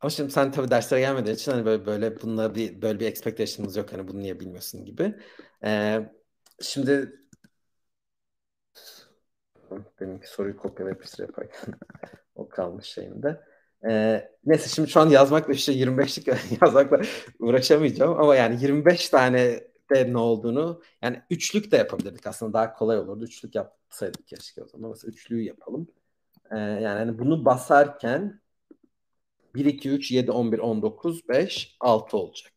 Ama şimdi sen tabii derslere gelmediğin için hani böyle böyle bununla bir böyle bir expectation'ımız yok hani bunu niye bilmiyorsun gibi. Ee, şimdi benimki soruyu kopyala yapıştır yaparken o kalmış şeyimde. Ee, neyse şimdi şu an yazmakla işte 25'lik yazmakla uğraşamayacağım ama yani 25 tane de ne olduğunu yani üçlük de yapabilirdik aslında daha kolay olurdu. Üçlük yapsaydık keşke o zaman. Mesela üçlüyü yapalım. Ee, yani hani bunu basarken 1, 2, 3, 7, 11, 19, 5, 6 olacak.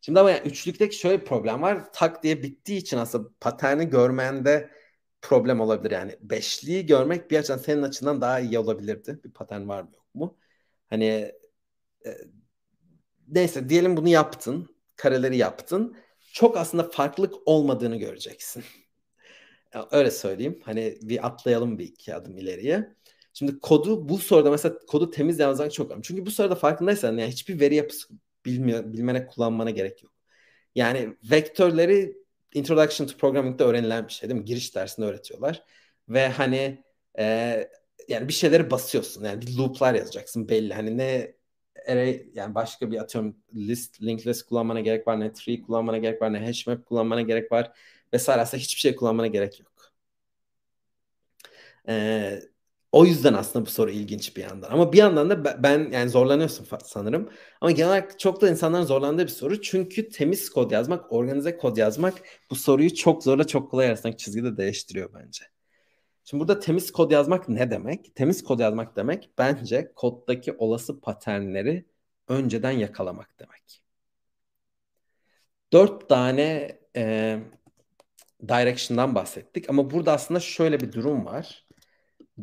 Şimdi ama yani üçlükteki şöyle bir problem var. Tak diye bittiği için aslında paterni görmende problem olabilir. Yani beşliği görmek bir açıdan senin açından daha iyi olabilirdi. Bir patern var mı yok mu? Hani e, neyse diyelim bunu yaptın. Kareleri yaptın. Çok aslında farklılık olmadığını göreceksin. Öyle söyleyeyim. Hani bir atlayalım bir iki adım ileriye. Şimdi kodu bu soruda mesela kodu temiz yazmak çok önemli. Çünkü bu soruda farkındaysan yani hiçbir veri yapısı bilmiyor, bilmene kullanmana gerek yok. Yani vektörleri Introduction to Programming'de öğrenilen bir şey değil mi? Giriş dersinde öğretiyorlar. Ve hani e, yani bir şeyleri basıyorsun. Yani bir loop'lar yazacaksın belli. Hani ne array yani başka bir atıyorum list, linked list kullanmana gerek var, ne tree kullanmana gerek var, ne hash map kullanmana gerek var vesaire. Aslında hiçbir şey kullanmana gerek yok. Ee, o yüzden aslında bu soru ilginç bir yandan. Ama bir yandan da ben yani zorlanıyorsun sanırım. Ama genel olarak çok da insanların zorlandığı bir soru. Çünkü temiz kod yazmak, organize kod yazmak bu soruyu çok zorla çok kolay arasındaki çizgide değiştiriyor bence. Şimdi burada temiz kod yazmak ne demek? Temiz kod yazmak demek bence koddaki olası paternleri önceden yakalamak demek. Dört tane e, direction'dan bahsettik ama burada aslında şöyle bir durum var.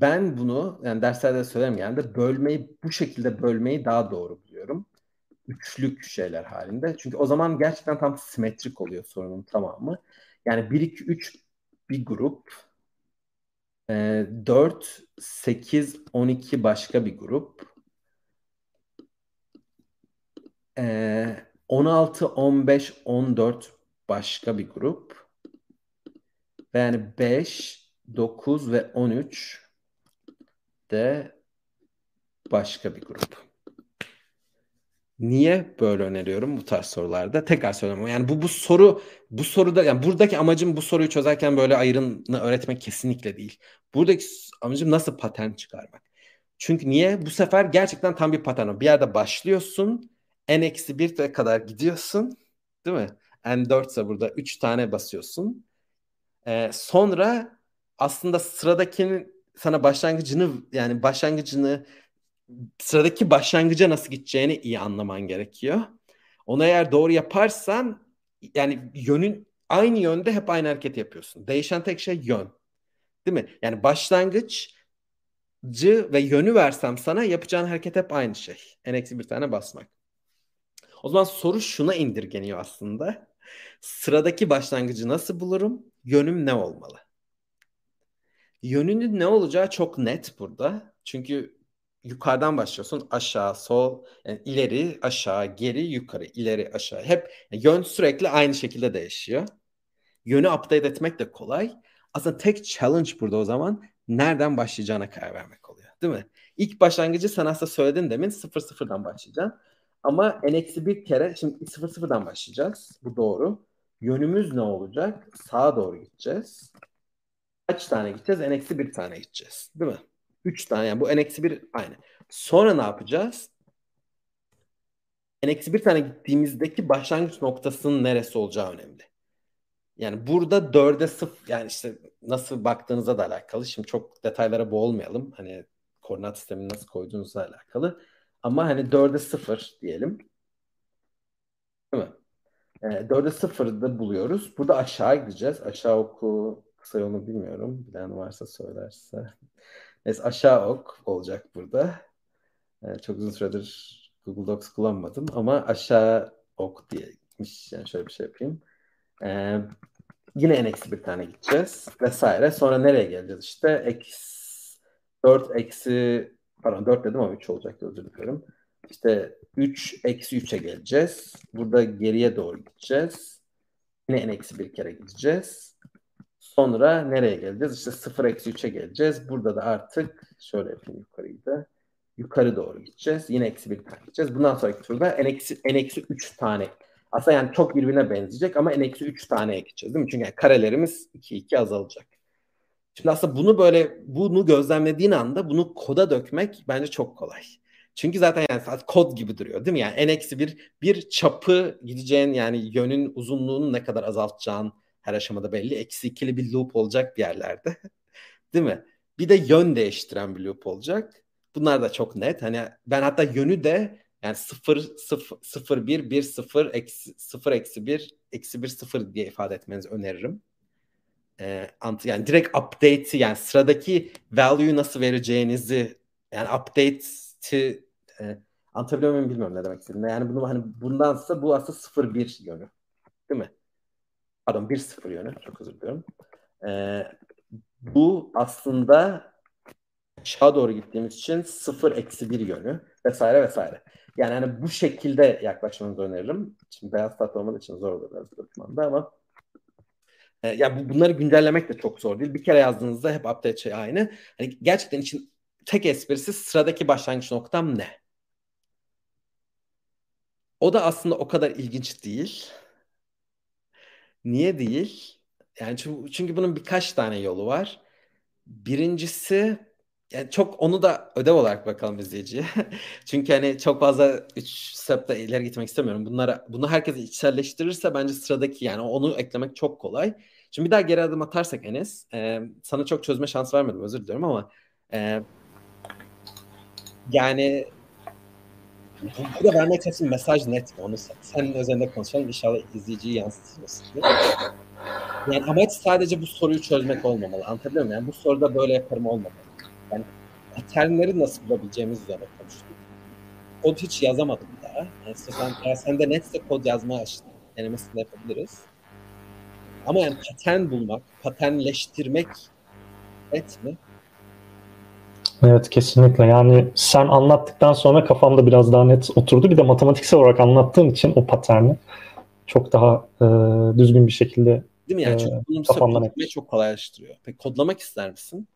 Ben bunu yani derslerde söylerim yani bölmeyi bu şekilde bölmeyi daha doğru buluyorum. Üçlük şeyler halinde. Çünkü o zaman gerçekten tam simetrik oluyor sorunun tamamı. Yani 1 2 3 bir grup e, 4, 8, 12 başka bir grup. E, 16, 15, 14 başka bir grup. Yani 5, 9 ve 13 de başka bir grup. Niye böyle öneriyorum bu tarz sorularda? Tekrar söylüyorum. Yani bu bu soru bu soruda yani buradaki amacım bu soruyu çözerken böyle ayrını öğretmek kesinlikle değil. Buradaki amacım nasıl patern çıkarmak. Çünkü niye? Bu sefer gerçekten tam bir patern. Bir yerde başlıyorsun. N-1 kadar gidiyorsun. Değil mi? N4 ise burada 3 tane basıyorsun. Ee, sonra aslında sıradakinin sana başlangıcını yani başlangıcını sıradaki başlangıca nasıl gideceğini iyi anlaman gerekiyor. Onu eğer doğru yaparsan yani yönün aynı yönde hep aynı hareket yapıyorsun. Değişen tek şey yön. Değil mi? Yani başlangıç ve yönü versem sana yapacağın hareket hep aynı şey. En eksi bir tane basmak. O zaman soru şuna indirgeniyor aslında. Sıradaki başlangıcı nasıl bulurum? Yönüm ne olmalı? Yönünün ne olacağı çok net burada. Çünkü yukarıdan başlıyorsun aşağı sol yani ileri aşağı geri yukarı ileri aşağı hep yani yön sürekli aynı şekilde değişiyor. Yönü update etmek de kolay. Aslında tek challenge burada o zaman nereden başlayacağına karar vermek oluyor. Değil mi? İlk başlangıcı sen aslında söyledin demin 0-0'dan başlayacaksın. Ama n-1 kere şimdi 0-0'dan başlayacağız. Bu doğru. Yönümüz ne olacak? Sağa doğru gideceğiz. Kaç tane gideceğiz? n-1 tane gideceğiz. Değil mi? 3 tane yani bu n-1 aynı. Sonra ne yapacağız? n-1 tane gittiğimizdeki başlangıç noktasının neresi olacağı önemli. Yani burada 4'e 0 yani işte nasıl baktığınıza da alakalı. Şimdi çok detaylara boğulmayalım. Hani koordinat sistemini nasıl koyduğunuzla alakalı. Ama hani 4'e 0 diyelim. Değil mi? E, 4'e 0'da buluyoruz. Burada aşağı gideceğiz. Aşağı oku kısa yolunu bilmiyorum. Bilen varsa söylerse. Neyse aşağı ok olacak burada. E, çok uzun süredir Google Docs kullanmadım ama aşağı ok diyemiş. Yani şöyle bir şey yapayım. Ee, yine n-eksi bir tane gideceğiz vesaire. Sonra nereye geleceğiz işte? Eksi 4 eksi pardon 4 dedim ama 3 olacak özür diliyorum. İşte 3 eksi 3'e geleceğiz. Burada geriye doğru gideceğiz. Yine n-eksi bir kere gideceğiz. Sonra nereye geleceğiz? İşte 0 eksi 3'e geleceğiz. Burada da artık şöyle yapayım yukarıyı da. Yukarı doğru gideceğiz. Yine eksi bir tane gideceğiz. Bundan sonraki turda n-eksi, n-eksi 3 tane aslında yani çok birbirine benzeyecek ama n-3 eksi tane gideceğiz değil mi? Çünkü yani karelerimiz 2 2 azalacak. Şimdi aslında bunu böyle bunu gözlemlediğin anda bunu koda dökmek bence çok kolay. Çünkü zaten yani kod gibi duruyor değil mi? Yani n-1 bir, bir çapı gideceğin yani yönün uzunluğunu ne kadar azaltacağın her aşamada belli. Eksi ikili bir loop olacak bir yerlerde. değil mi? Bir de yön değiştiren bir loop olacak. Bunlar da çok net. Hani ben hatta yönü de yani 0, 0, 0 1, 1, 0, eksi, 0, eksi 1, eksi 1, 0 diye ifade etmenizi öneririm. Ee, yani direkt update'i yani sıradaki value'yu nasıl vereceğinizi yani update'i e, anlatabiliyor muyum bilmiyorum ne demek istediğimi. Yani bunu hani bundansa bu aslında 0 1 yönü. Değil mi? Pardon 1 0 yönü. Çok özür diliyorum. Ee, bu aslında aşağı doğru gittiğimiz için 0 eksi 1 yönü vesaire vesaire. Yani hani bu şekilde yaklaşmanızı öneririm. Şimdi beyaz tahta olmadığı için zor olur biraz dokümanda ama e, ya bunları güncellemek de çok zor değil. Bir kere yazdığınızda hep update şey aynı. Hani gerçekten için tek esprisi sıradaki başlangıç noktam ne? O da aslında o kadar ilginç değil. Niye değil? Yani çünkü, çünkü bunun birkaç tane yolu var. Birincisi yani çok onu da ödev olarak bakalım izleyiciye. Çünkü hani çok fazla 3 step'te ileri gitmek istemiyorum. Bunlara bunu herkes içselleştirirse bence sıradaki yani onu eklemek çok kolay. Şimdi bir daha geri adım atarsak Enes, e, sana çok çözme şans vermedim özür diliyorum ama e, yani burada vermek çalıştığım mesaj net mi? Onu senin üzerinde konuşalım. İnşallah izleyiciyi yansıtırız. Yani amaç sadece bu soruyu çözmek olmamalı. Anlatabiliyor muyum? Yani bu soruda böyle yaparım olmamalı. Yani paternleri nasıl bulabileceğimiz üzerine konuştuk. Kod hiç yazamadım daha. Yani sen, eğer sende netse kod yazma denemesini yapabiliriz. Ama yani patern bulmak, paternleştirmek net mi? Evet kesinlikle yani sen anlattıktan sonra kafamda biraz daha net oturdu. Bir de matematiksel olarak anlattığın için o paterni çok daha e, düzgün bir şekilde Değil mi yani? E, Çünkü bunu kafamdan çok kolaylaştırıyor. Peki kodlamak ister misin?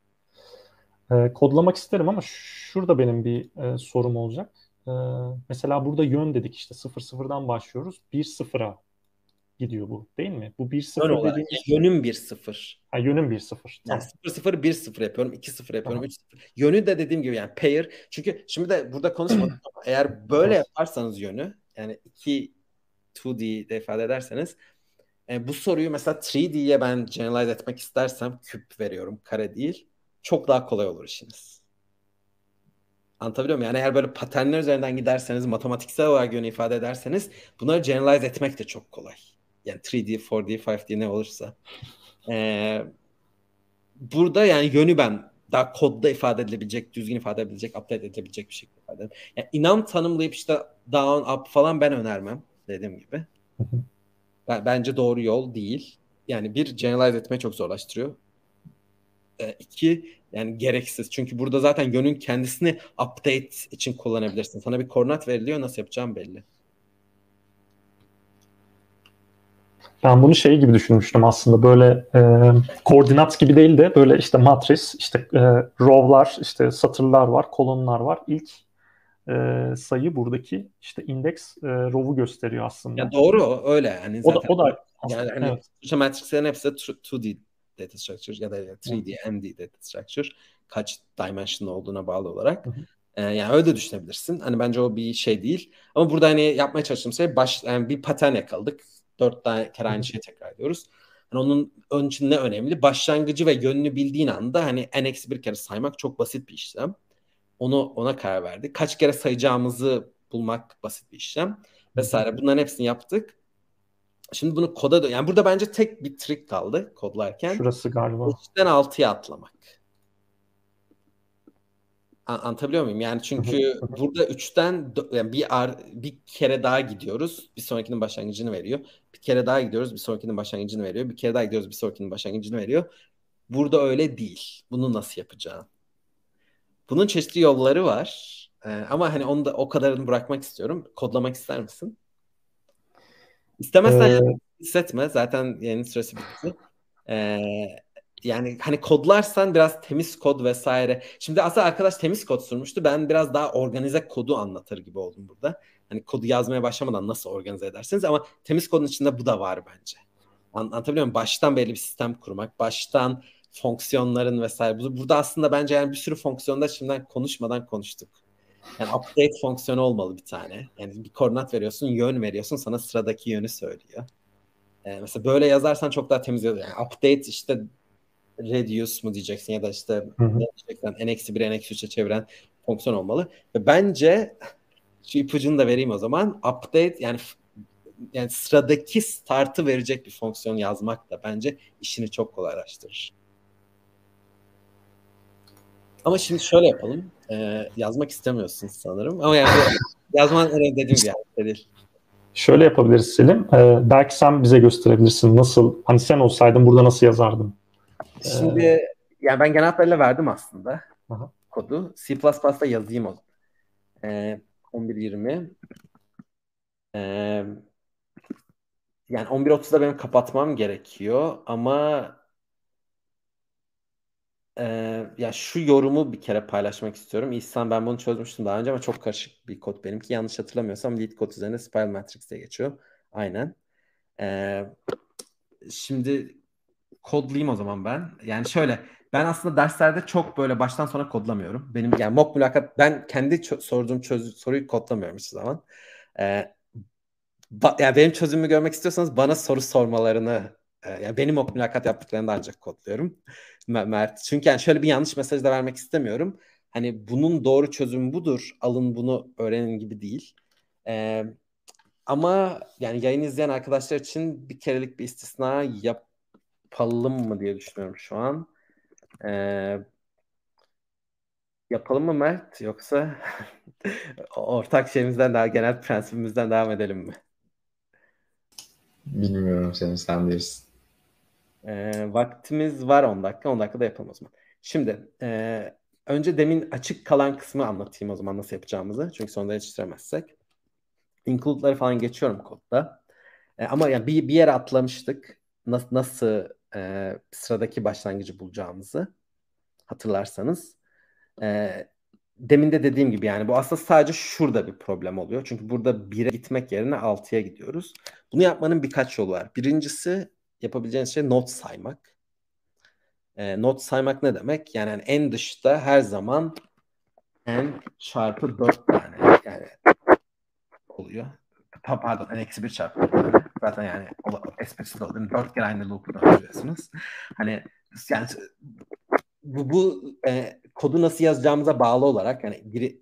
E, kodlamak isterim ama şurada benim bir e, sorum olacak. E, mesela burada yön dedik işte 0-0'dan başlıyoruz. 1-0'a gidiyor bu değil mi? Bu 1-0 Yön dediğimiz... Yönüm 1-0. Ha, yönüm 1-0. Tamam. Yani 0-0 1-0 yapıyorum, 2-0 yapıyorum, 3-0. Yönü de dediğim gibi yani pair. Çünkü şimdi de burada konuşmadık ama eğer böyle yaparsanız yönü yani 2 2D'de ifade ederseniz E, bu soruyu mesela 3D'ye ben generalize etmek istersem küp veriyorum, kare değil. Çok daha kolay olur işiniz. Anlatabiliyor muyum? Yani eğer böyle paternler üzerinden giderseniz, matematiksel olarak yönü ifade ederseniz bunları generalize etmek de çok kolay. Yani 3D, 4D, 5D ne olursa. Ee, burada yani yönü ben daha kodda ifade edilebilecek, düzgün ifade edilebilecek, update edilebilecek bir şekilde ifade ederim. Yani inan tanımlayıp işte down, up falan ben önermem dediğim gibi. Ben, bence doğru yol değil. Yani bir generalize etmeyi çok zorlaştırıyor. Ee, iki yani gereksiz. Çünkü burada zaten yönün kendisini update için kullanabilirsin. Sana bir koordinat veriliyor nasıl yapacağım belli. Ben bunu şey gibi düşünmüştüm aslında böyle e, koordinat gibi değil de böyle işte matris, işte e, row'lar, işte satırlar var, kolonlar var. İlk e, sayı buradaki işte indeks e, row'u gösteriyor aslında. Ya doğru öyle yani zaten. O da, o da yani hani evet. matrixlerin hepsi 2D data structure ya da 3D MD data structure kaç dimension olduğuna bağlı olarak. Hı hı. Ee, yani öyle de düşünebilirsin. Hani bence o bir şey değil. Ama burada hani yapmaya çalıştığım şey baş, yani bir patern yakaladık. Dört tane kere aynı şeyi tekrar ediyoruz. Yani onun ön için ne önemli? Başlangıcı ve yönünü bildiğin anda hani n eksi bir kere saymak çok basit bir işlem. Onu ona karar verdik. Kaç kere sayacağımızı bulmak basit bir işlem vesaire. Bunların hepsini yaptık. Şimdi bunu koda yani burada bence tek bir trik kaldı kodlarken. Şurası galiba. 3'ten 6'ya atlamak. Anlatabiliyor muyum? Yani çünkü burada 3'ten yani bir ar, bir kere daha gidiyoruz. Bir sonrakinin başlangıcını veriyor. Bir kere daha gidiyoruz. Bir sonrakinin başlangıcını veriyor. Bir kere daha gidiyoruz. Bir sonrakinin başlangıcını veriyor. Burada öyle değil. Bunu nasıl yapacağım? Bunun çeşitli yolları var. Ee, ama hani onu da o kadarını bırakmak istiyorum. Kodlamak ister misin? İstemezsen ee... hissetme. Zaten yeni süresi bitti. Ee, yani hani kodlarsan biraz temiz kod vesaire. Şimdi aslında arkadaş temiz kod sunmuştu. Ben biraz daha organize kodu anlatır gibi oldum burada. Hani kodu yazmaya başlamadan nasıl organize edersiniz ama temiz kodun içinde bu da var bence. Anlatabiliyor muyum? Baştan belli bir sistem kurmak, baştan fonksiyonların vesaire. Burada aslında bence yani bir sürü fonksiyonda şimdiden konuşmadan konuştuk. Yani update fonksiyonu olmalı bir tane. Yani bir koordinat veriyorsun, yön veriyorsun, sana sıradaki yönü söylüyor. Ee, mesela böyle yazarsan çok daha temiz yazıyor. Yani update işte reduce mu diyeceksin ya da işte ne diyeceksen n-1 n-3'e çeviren fonksiyon olmalı. Ve bence şu ipucunu da vereyim o zaman. Update yani yani sıradaki startı verecek bir fonksiyon yazmak da bence işini çok kolaylaştırır. Ama şimdi şöyle yapalım. Ee, yazmak istemiyorsun sanırım. Ama yani yazman dediğim gibi yani değil. Şöyle yapabiliriz Selim. Ee, belki sen bize gösterebilirsin nasıl, hani sen olsaydın burada nasıl yazardın? Şimdi ee... yani ben genel hatlarıyla verdim aslında Aha. kodu. C++'da yazayım o. Ee, 11.20 ee, yani 11.30'da benim kapatmam gerekiyor ama e, ya şu yorumu bir kere paylaşmak istiyorum. İhsan ben bunu çözmüştüm daha önce ama çok karışık bir kod benimki. Yanlış hatırlamıyorsam lead kod üzerine spiral matrix diye geçiyor. Aynen. Ee, şimdi kodlayayım o zaman ben. Yani şöyle ben aslında derslerde çok böyle baştan sona kodlamıyorum. Benim yani mock mülakat ben kendi çö- sorduğum çöz- soruyu kodlamıyorum hiçbir zaman. Ee, ba- yani benim çözümümü görmek istiyorsanız bana soru sormalarını e, yani benim mock mülakat yaptıklarını da ancak kodluyorum. Mert. Çünkü yani şöyle bir yanlış mesaj da vermek istemiyorum. Hani bunun doğru çözümü budur. Alın bunu öğrenin gibi değil. Ee, ama yani yayın izleyen arkadaşlar için bir kerelik bir istisna yap yapalım mı diye düşünüyorum şu an. Ee, yapalım mı Mert yoksa ortak şeyimizden daha genel prensibimizden devam edelim mi? Bilmiyorum seni sen bilirsin. Ee, vaktimiz var 10 dakika 10 dakikada yapalım o zaman. Şimdi e, önce demin açık kalan kısmı anlatayım o zaman nasıl yapacağımızı. Çünkü sonunda yetiştiremezsek. Include'ları falan geçiyorum kodda. E, ama yani bir, bir yere atlamıştık. Nasıl, nasıl e, sıradaki başlangıcı bulacağımızı hatırlarsanız. E, demin de dediğim gibi yani bu aslında sadece şurada bir problem oluyor. Çünkü burada 1'e gitmek yerine 6'ya gidiyoruz. Bunu yapmanın birkaç yolu var. Birincisi yapabileceğiniz şey not saymak. E, not saymak ne demek? Yani, yani en dışta her zaman n çarpı 4 tane yani oluyor. Pardon n eksi 1 çarpı 4 tane. Zaten yani esprisi oluyor. Dört kere aynı loop'u döndürüyorsunuz. Hani yani bu, bu e, kodu nasıl yazacağımıza bağlı olarak yani biri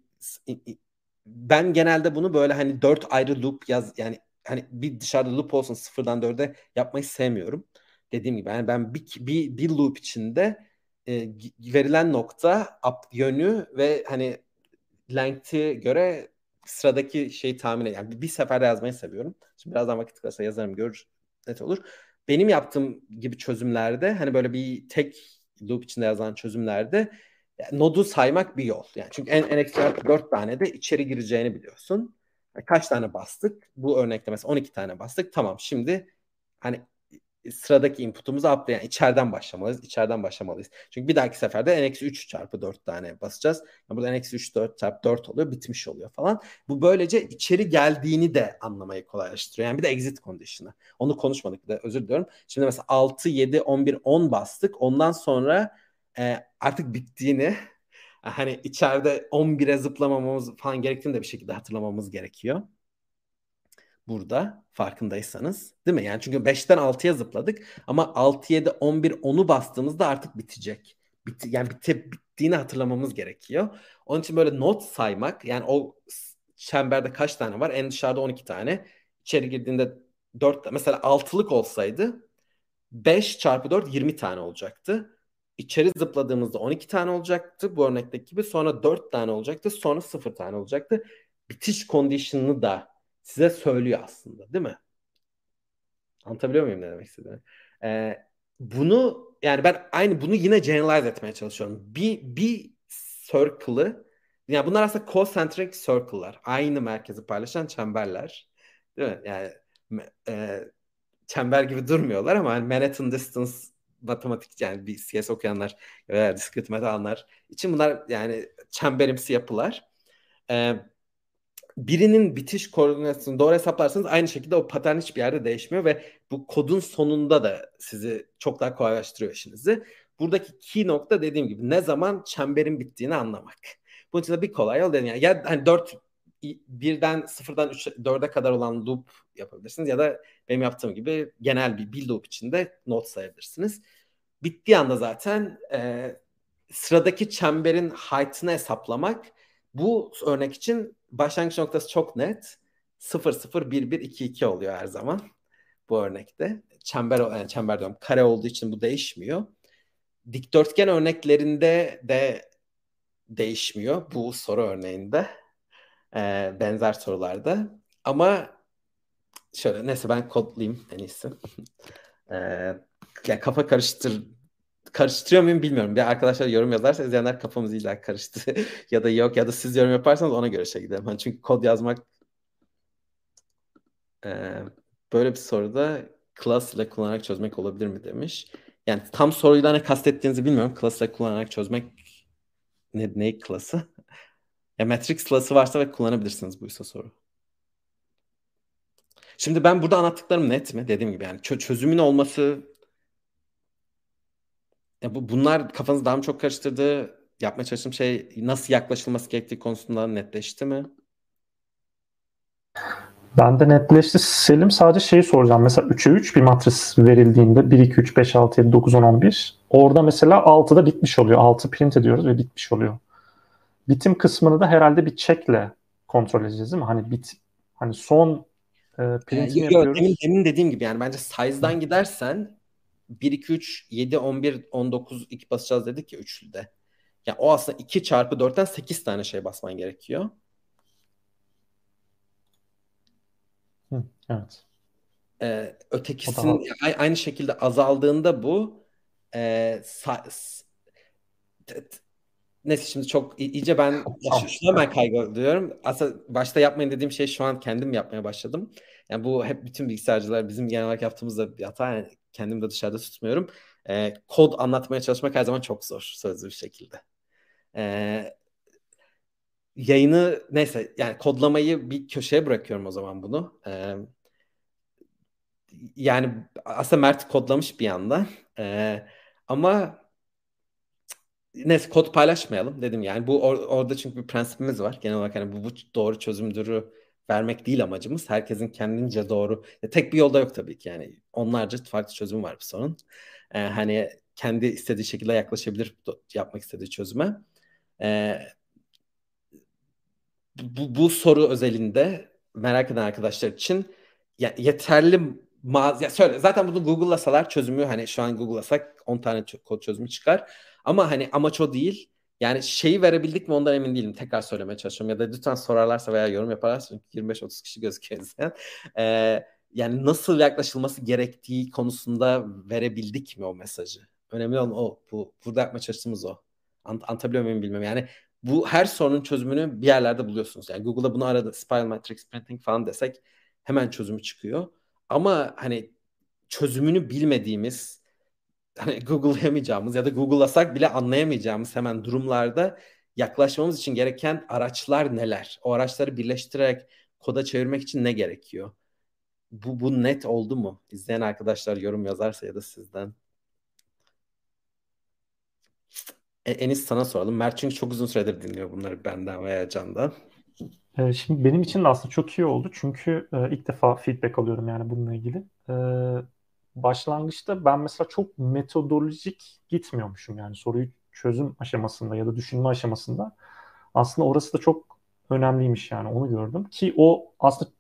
ben genelde bunu böyle hani dört ayrı loop yaz yani hani bir dışarıda loop olsun sıfırdan dörde yapmayı sevmiyorum. Dediğim gibi yani ben bir, bir, bir loop içinde e, verilen nokta up yönü ve hani length'i göre sıradaki şeyi tahmin ediyorum. Yani bir seferde yazmayı seviyorum. Şimdi birazdan vakit kalırsa yazarım görür net olur. Benim yaptığım gibi çözümlerde hani böyle bir tek loop içinde yazılan çözümlerde nodu saymak bir yol. Yani çünkü en, en ekstra 4 tane de içeri gireceğini biliyorsun. Kaç tane bastık? Bu örnekte mesela 12 tane bastık. Tamam şimdi hani sıradaki input'umuzu update yani içeriden başlamalıyız. İçeriden başlamalıyız. Çünkü bir dahaki seferde n-3 çarpı 4 tane basacağız. Yani burada n-3 4 çarpı 4 oluyor. Bitmiş oluyor falan. Bu böylece içeri geldiğini de anlamayı kolaylaştırıyor. Yani bir de exit condition'ı. Onu konuşmadık da özür diliyorum. Şimdi mesela 6, 7, 11, 10 bastık. Ondan sonra e, artık bittiğini hani içeride 11'e zıplamamamız falan gerektiğini de bir şekilde hatırlamamız gerekiyor burada farkındaysanız. Değil mi? Yani çünkü 5'ten 6'ya zıpladık ama 6, 7, 11, 10'u bastığımızda artık bitecek. Bit yani bite, bittiğini hatırlamamız gerekiyor. Onun için böyle not saymak yani o çemberde kaç tane var? En dışarıda 12 tane. İçeri girdiğinde 4 mesela 6'lık olsaydı 5 çarpı 4 20 tane olacaktı. İçeri zıpladığımızda 12 tane olacaktı bu örnekteki gibi. Sonra 4 tane olacaktı. Sonra 0 tane olacaktı. Bitiş condition'ını da size söylüyor aslında değil mi? Anlatabiliyor muyum ne demek istediğimi? Ee, bunu yani ben aynı bunu yine generalize etmeye çalışıyorum. Bir bir circle'ı yani bunlar aslında concentric circle'lar. Aynı merkezi paylaşan çemberler. Değil mi? Yani e, çember gibi durmuyorlar ama yani Manhattan distance matematik yani bir CS okuyanlar veya discrete metal'lar için bunlar yani çemberimsi yapılar. Ee, birinin bitiş koordinatını doğru hesaplarsanız aynı şekilde o patern hiçbir yerde değişmiyor ve bu kodun sonunda da sizi çok daha kolaylaştırıyor işinizi. Buradaki key nokta dediğim gibi ne zaman çemberin bittiğini anlamak. Bunun için de bir kolay yol dedim. Yani ya hani 4 birden sıfırdan 3 4'e kadar olan loop yapabilirsiniz ya da benim yaptığım gibi genel bir bir loop içinde not sayabilirsiniz. Bittiği anda zaten e, sıradaki çemberin height'ını hesaplamak bu örnek için başlangıç noktası çok net. 0 0 1 1 2 2 oluyor her zaman bu örnekte. Çember yani çember diyorum kare olduğu için bu değişmiyor. Dikdörtgen örneklerinde de değişmiyor bu soru örneğinde. Ee, benzer sorularda. Ama şöyle neyse ben kodlayayım en iyisi. ee, yani kafa karıştır karıştırıyor muyum bilmiyorum. Bir arkadaşlar yorum yazarsa izleyenler kafamız illa karıştı ya da yok ya da siz yorum yaparsanız ona göre şey gidelim. Hani çünkü kod yazmak e, böyle bir soruda class ile kullanarak çözmek olabilir mi demiş. Yani tam soruyla ne kastettiğinizi bilmiyorum. Class ile kullanarak çözmek ne, ne class'ı? ya Matrix class'ı varsa ve kullanabilirsiniz buysa soru. Şimdi ben burada anlattıklarım net mi? Dediğim gibi yani çözümün olması ya bu bunlar kafanızı daha mı çok karıştırdı? Yapmaya çalıştığım şey nasıl yaklaşılması gerektiği konusunda netleşti mi? Ben de netleşti. Selim sadece şeyi soracağım. Mesela 3'e 3 bir matris verildiğinde 1, 2, 3, 5, 6, 7, 9, 10, 11 orada mesela 6'da bitmiş oluyor. 6 print ediyoruz ve bitmiş oluyor. Bitim kısmını da herhalde bir checkle kontrol edeceğiz değil mi? Hani bit hani son e, printini ee, yapıyoruz. Demin, demin dediğim gibi yani bence size'dan gidersen 1, 2, 3, 7, 11, 19, 2 basacağız dedik ya üçlüde. Yani o aslında 2 çarpı 4'ten 8 tane şey basman gerekiyor. Hı, evet. Ee, ötekisinin daha... aynı şekilde azaldığında bu e, Neyse şimdi çok iyice ben şuna ben kaygı duyuyorum. Aslında başta yapmayın dediğim şey şu an kendim yapmaya başladım. Yani bu hep bütün bilgisayarcılar bizim genel olarak yaptığımızda bir hata. Yani kendimi de dışarıda tutmuyorum. E, kod anlatmaya çalışmak her zaman çok zor sözlü bir şekilde. E, yayını neyse yani kodlamayı bir köşeye bırakıyorum o zaman bunu. E, yani aslında Mert kodlamış bir yandan. E, ama neyse kod paylaşmayalım dedim yani. Bu or, orada çünkü bir prensibimiz var. Genel olarak hani bu, bu doğru çözümdürü vermek değil amacımız. Herkesin kendince doğru. Tek bir yolda yok tabii ki yani. Onlarca farklı çözüm var bu sorun. Ee, hani kendi istediği şekilde yaklaşabilir yapmak istediği çözüme. Ee, bu, bu soru özelinde merak eden arkadaşlar için ya, yeterli mağaz ya söyle zaten bunu Google'lasalar çözümü hani şu an Google'lasak 10 tane kod çözümü çıkar. Ama hani amaç o değil. Yani şeyi verebildik mi ondan emin değilim. Tekrar söylemeye çalışıyorum. Ya da lütfen sorarlarsa veya yorum yaparlarsa 25-30 kişi gözüküyor izleyen. Ee, yani nasıl yaklaşılması gerektiği konusunda verebildik mi o mesajı? Önemli olan o. Bu, burada yapmaya çalıştığımız o. Ant anlatabiliyor muyum bilmiyorum. Yani bu her sorunun çözümünü bir yerlerde buluyorsunuz. Yani Google'da bunu aradı. Spiral Matrix Printing falan desek hemen çözümü çıkıyor. Ama hani çözümünü bilmediğimiz hani Google'layamayacağımız ya da Google'lasak bile anlayamayacağımız hemen durumlarda yaklaşmamız için gereken araçlar neler? O araçları birleştirerek koda çevirmek için ne gerekiyor? Bu, bu net oldu mu? İzleyen arkadaşlar yorum yazarsa ya da sizden. E, Enis sana soralım. Mert çünkü çok uzun süredir dinliyor bunları benden veya Can'dan. E, şimdi benim için de aslında çok iyi oldu. Çünkü e, ilk defa feedback alıyorum yani bununla ilgili. E, başlangıçta ben mesela çok metodolojik gitmiyormuşum yani soruyu çözüm aşamasında ya da düşünme aşamasında. Aslında orası da çok önemliymiş yani onu gördüm. Ki o aslında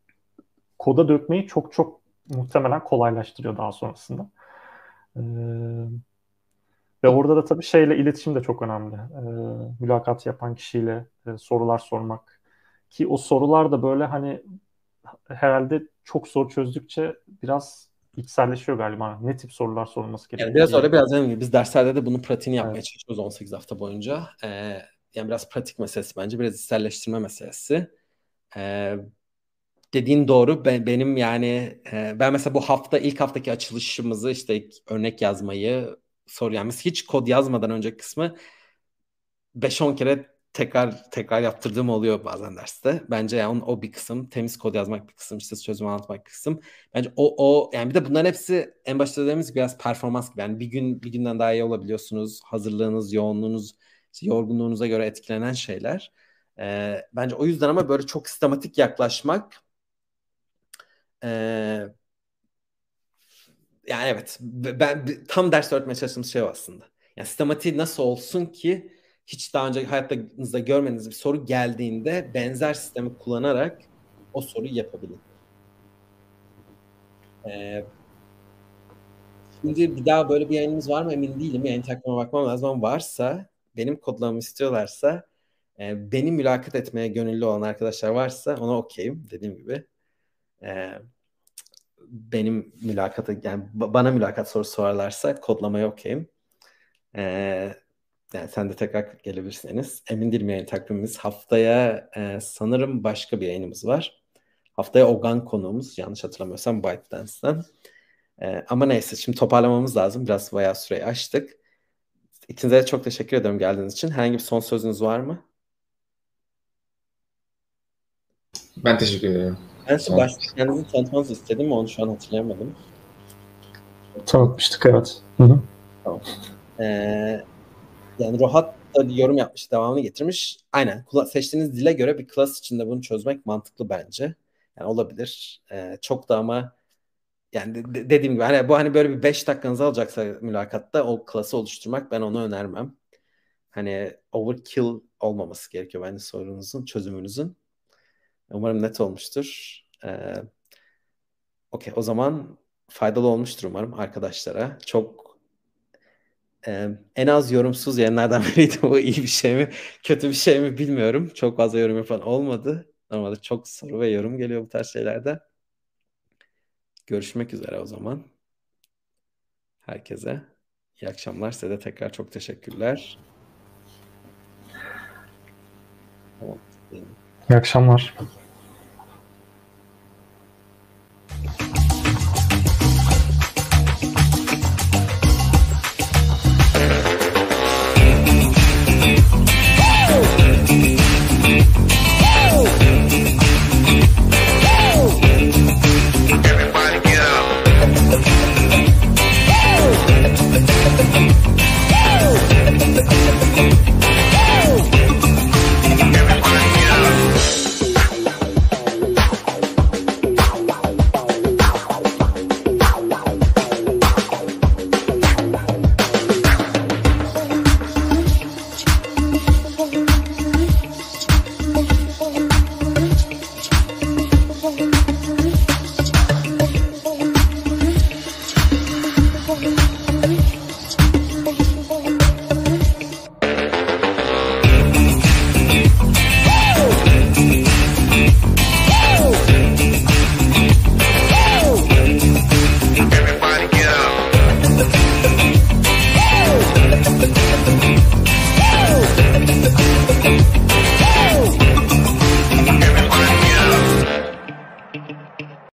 koda dökmeyi çok çok muhtemelen kolaylaştırıyor daha sonrasında. Ee, ve orada da tabii şeyle iletişim de çok önemli. Ee, mülakat yapan kişiyle e, sorular sormak. Ki o sorular da böyle hani herhalde çok soru çözdükçe biraz içselleşiyor galiba. Ne tip sorular sorulması gerekiyor? Yani biraz öyle biraz yani biz derslerde de bunun pratiğini yapmaya evet. çalışıyoruz 18 hafta boyunca. Ee, yani biraz pratik meselesi bence. Biraz içselleştirme meselesi. Ee, dediğin doğru. Ben, benim yani e, ben mesela bu hafta ilk haftaki açılışımızı işte örnek yazmayı soru yani hiç kod yazmadan önceki kısmı 5-10 kere tekrar tekrar yaptırdığım oluyor bazen derste. Bence yani o bir kısım. Temiz kod yazmak bir kısım. işte çözüm anlatmak bir kısım. Bence o, o yani bir de bunların hepsi en başta dediğimiz biraz performans gibi. Yani bir gün bir günden daha iyi olabiliyorsunuz. Hazırlığınız, yoğunluğunuz, işte yorgunluğunuza göre etkilenen şeyler. Ee, bence o yüzden ama böyle çok sistematik yaklaşmak ee, yani evet ben tam ders öğretmeye çalıştığımız şey aslında. Yani sistematiği nasıl olsun ki hiç daha önce hayatınızda görmediğiniz bir soru geldiğinde benzer sistemi kullanarak o soruyu yapabilin. Ee, şimdi bir daha böyle bir yayınımız var mı emin değilim. Yayın takvime bakmam lazım ama varsa benim kodlamamı istiyorlarsa e, beni mülakat etmeye gönüllü olan arkadaşlar varsa ona okeyim dediğim gibi. E, benim mülakata yani bana mülakat sorusu sorarlarsa kodlamaya okeyim. E, yani sen de tekrar gelebilirsiniz. Emin değilim yayın takvimimiz. Haftaya e, sanırım başka bir yayınımız var. Haftaya Ogan konuğumuz. Yanlış hatırlamıyorsam ByteDance'dan. E, ama neyse şimdi toparlamamız lazım. Biraz bayağı süreyi açtık. İkinize de çok teşekkür ederim geldiğiniz için. Herhangi bir son sözünüz var mı? Ben teşekkür ederim. Ben size başta kendinizi tanıtmanızı istedim mi? Onu şu an hatırlayamadım. Tanıtmıştık evet. Hı hı. Tamam. Ee, yani Rohat da bir yorum yapmış, devamını getirmiş. Aynen. Seçtiğiniz dile göre bir klas içinde bunu çözmek mantıklı bence. Yani olabilir. Ee, çok da ama yani de, dediğim gibi hani bu hani böyle bir 5 dakikanızı alacaksa mülakatta o klası oluşturmak ben onu önermem. Hani overkill olmaması gerekiyor bence sorunuzun, çözümünüzün. Umarım net olmuştur. Ee, Okey o zaman faydalı olmuştur umarım arkadaşlara. Çok ee, en az yorumsuz yayınlardan biriydi. Bu iyi bir şey mi, kötü bir şey mi bilmiyorum. Çok fazla yorum yapan olmadı. Normalde çok soru ve yorum geliyor bu tarz şeylerde. Görüşmek üzere o zaman. Herkese iyi akşamlar. Size de tekrar çok teşekkürler. İyi akşamlar.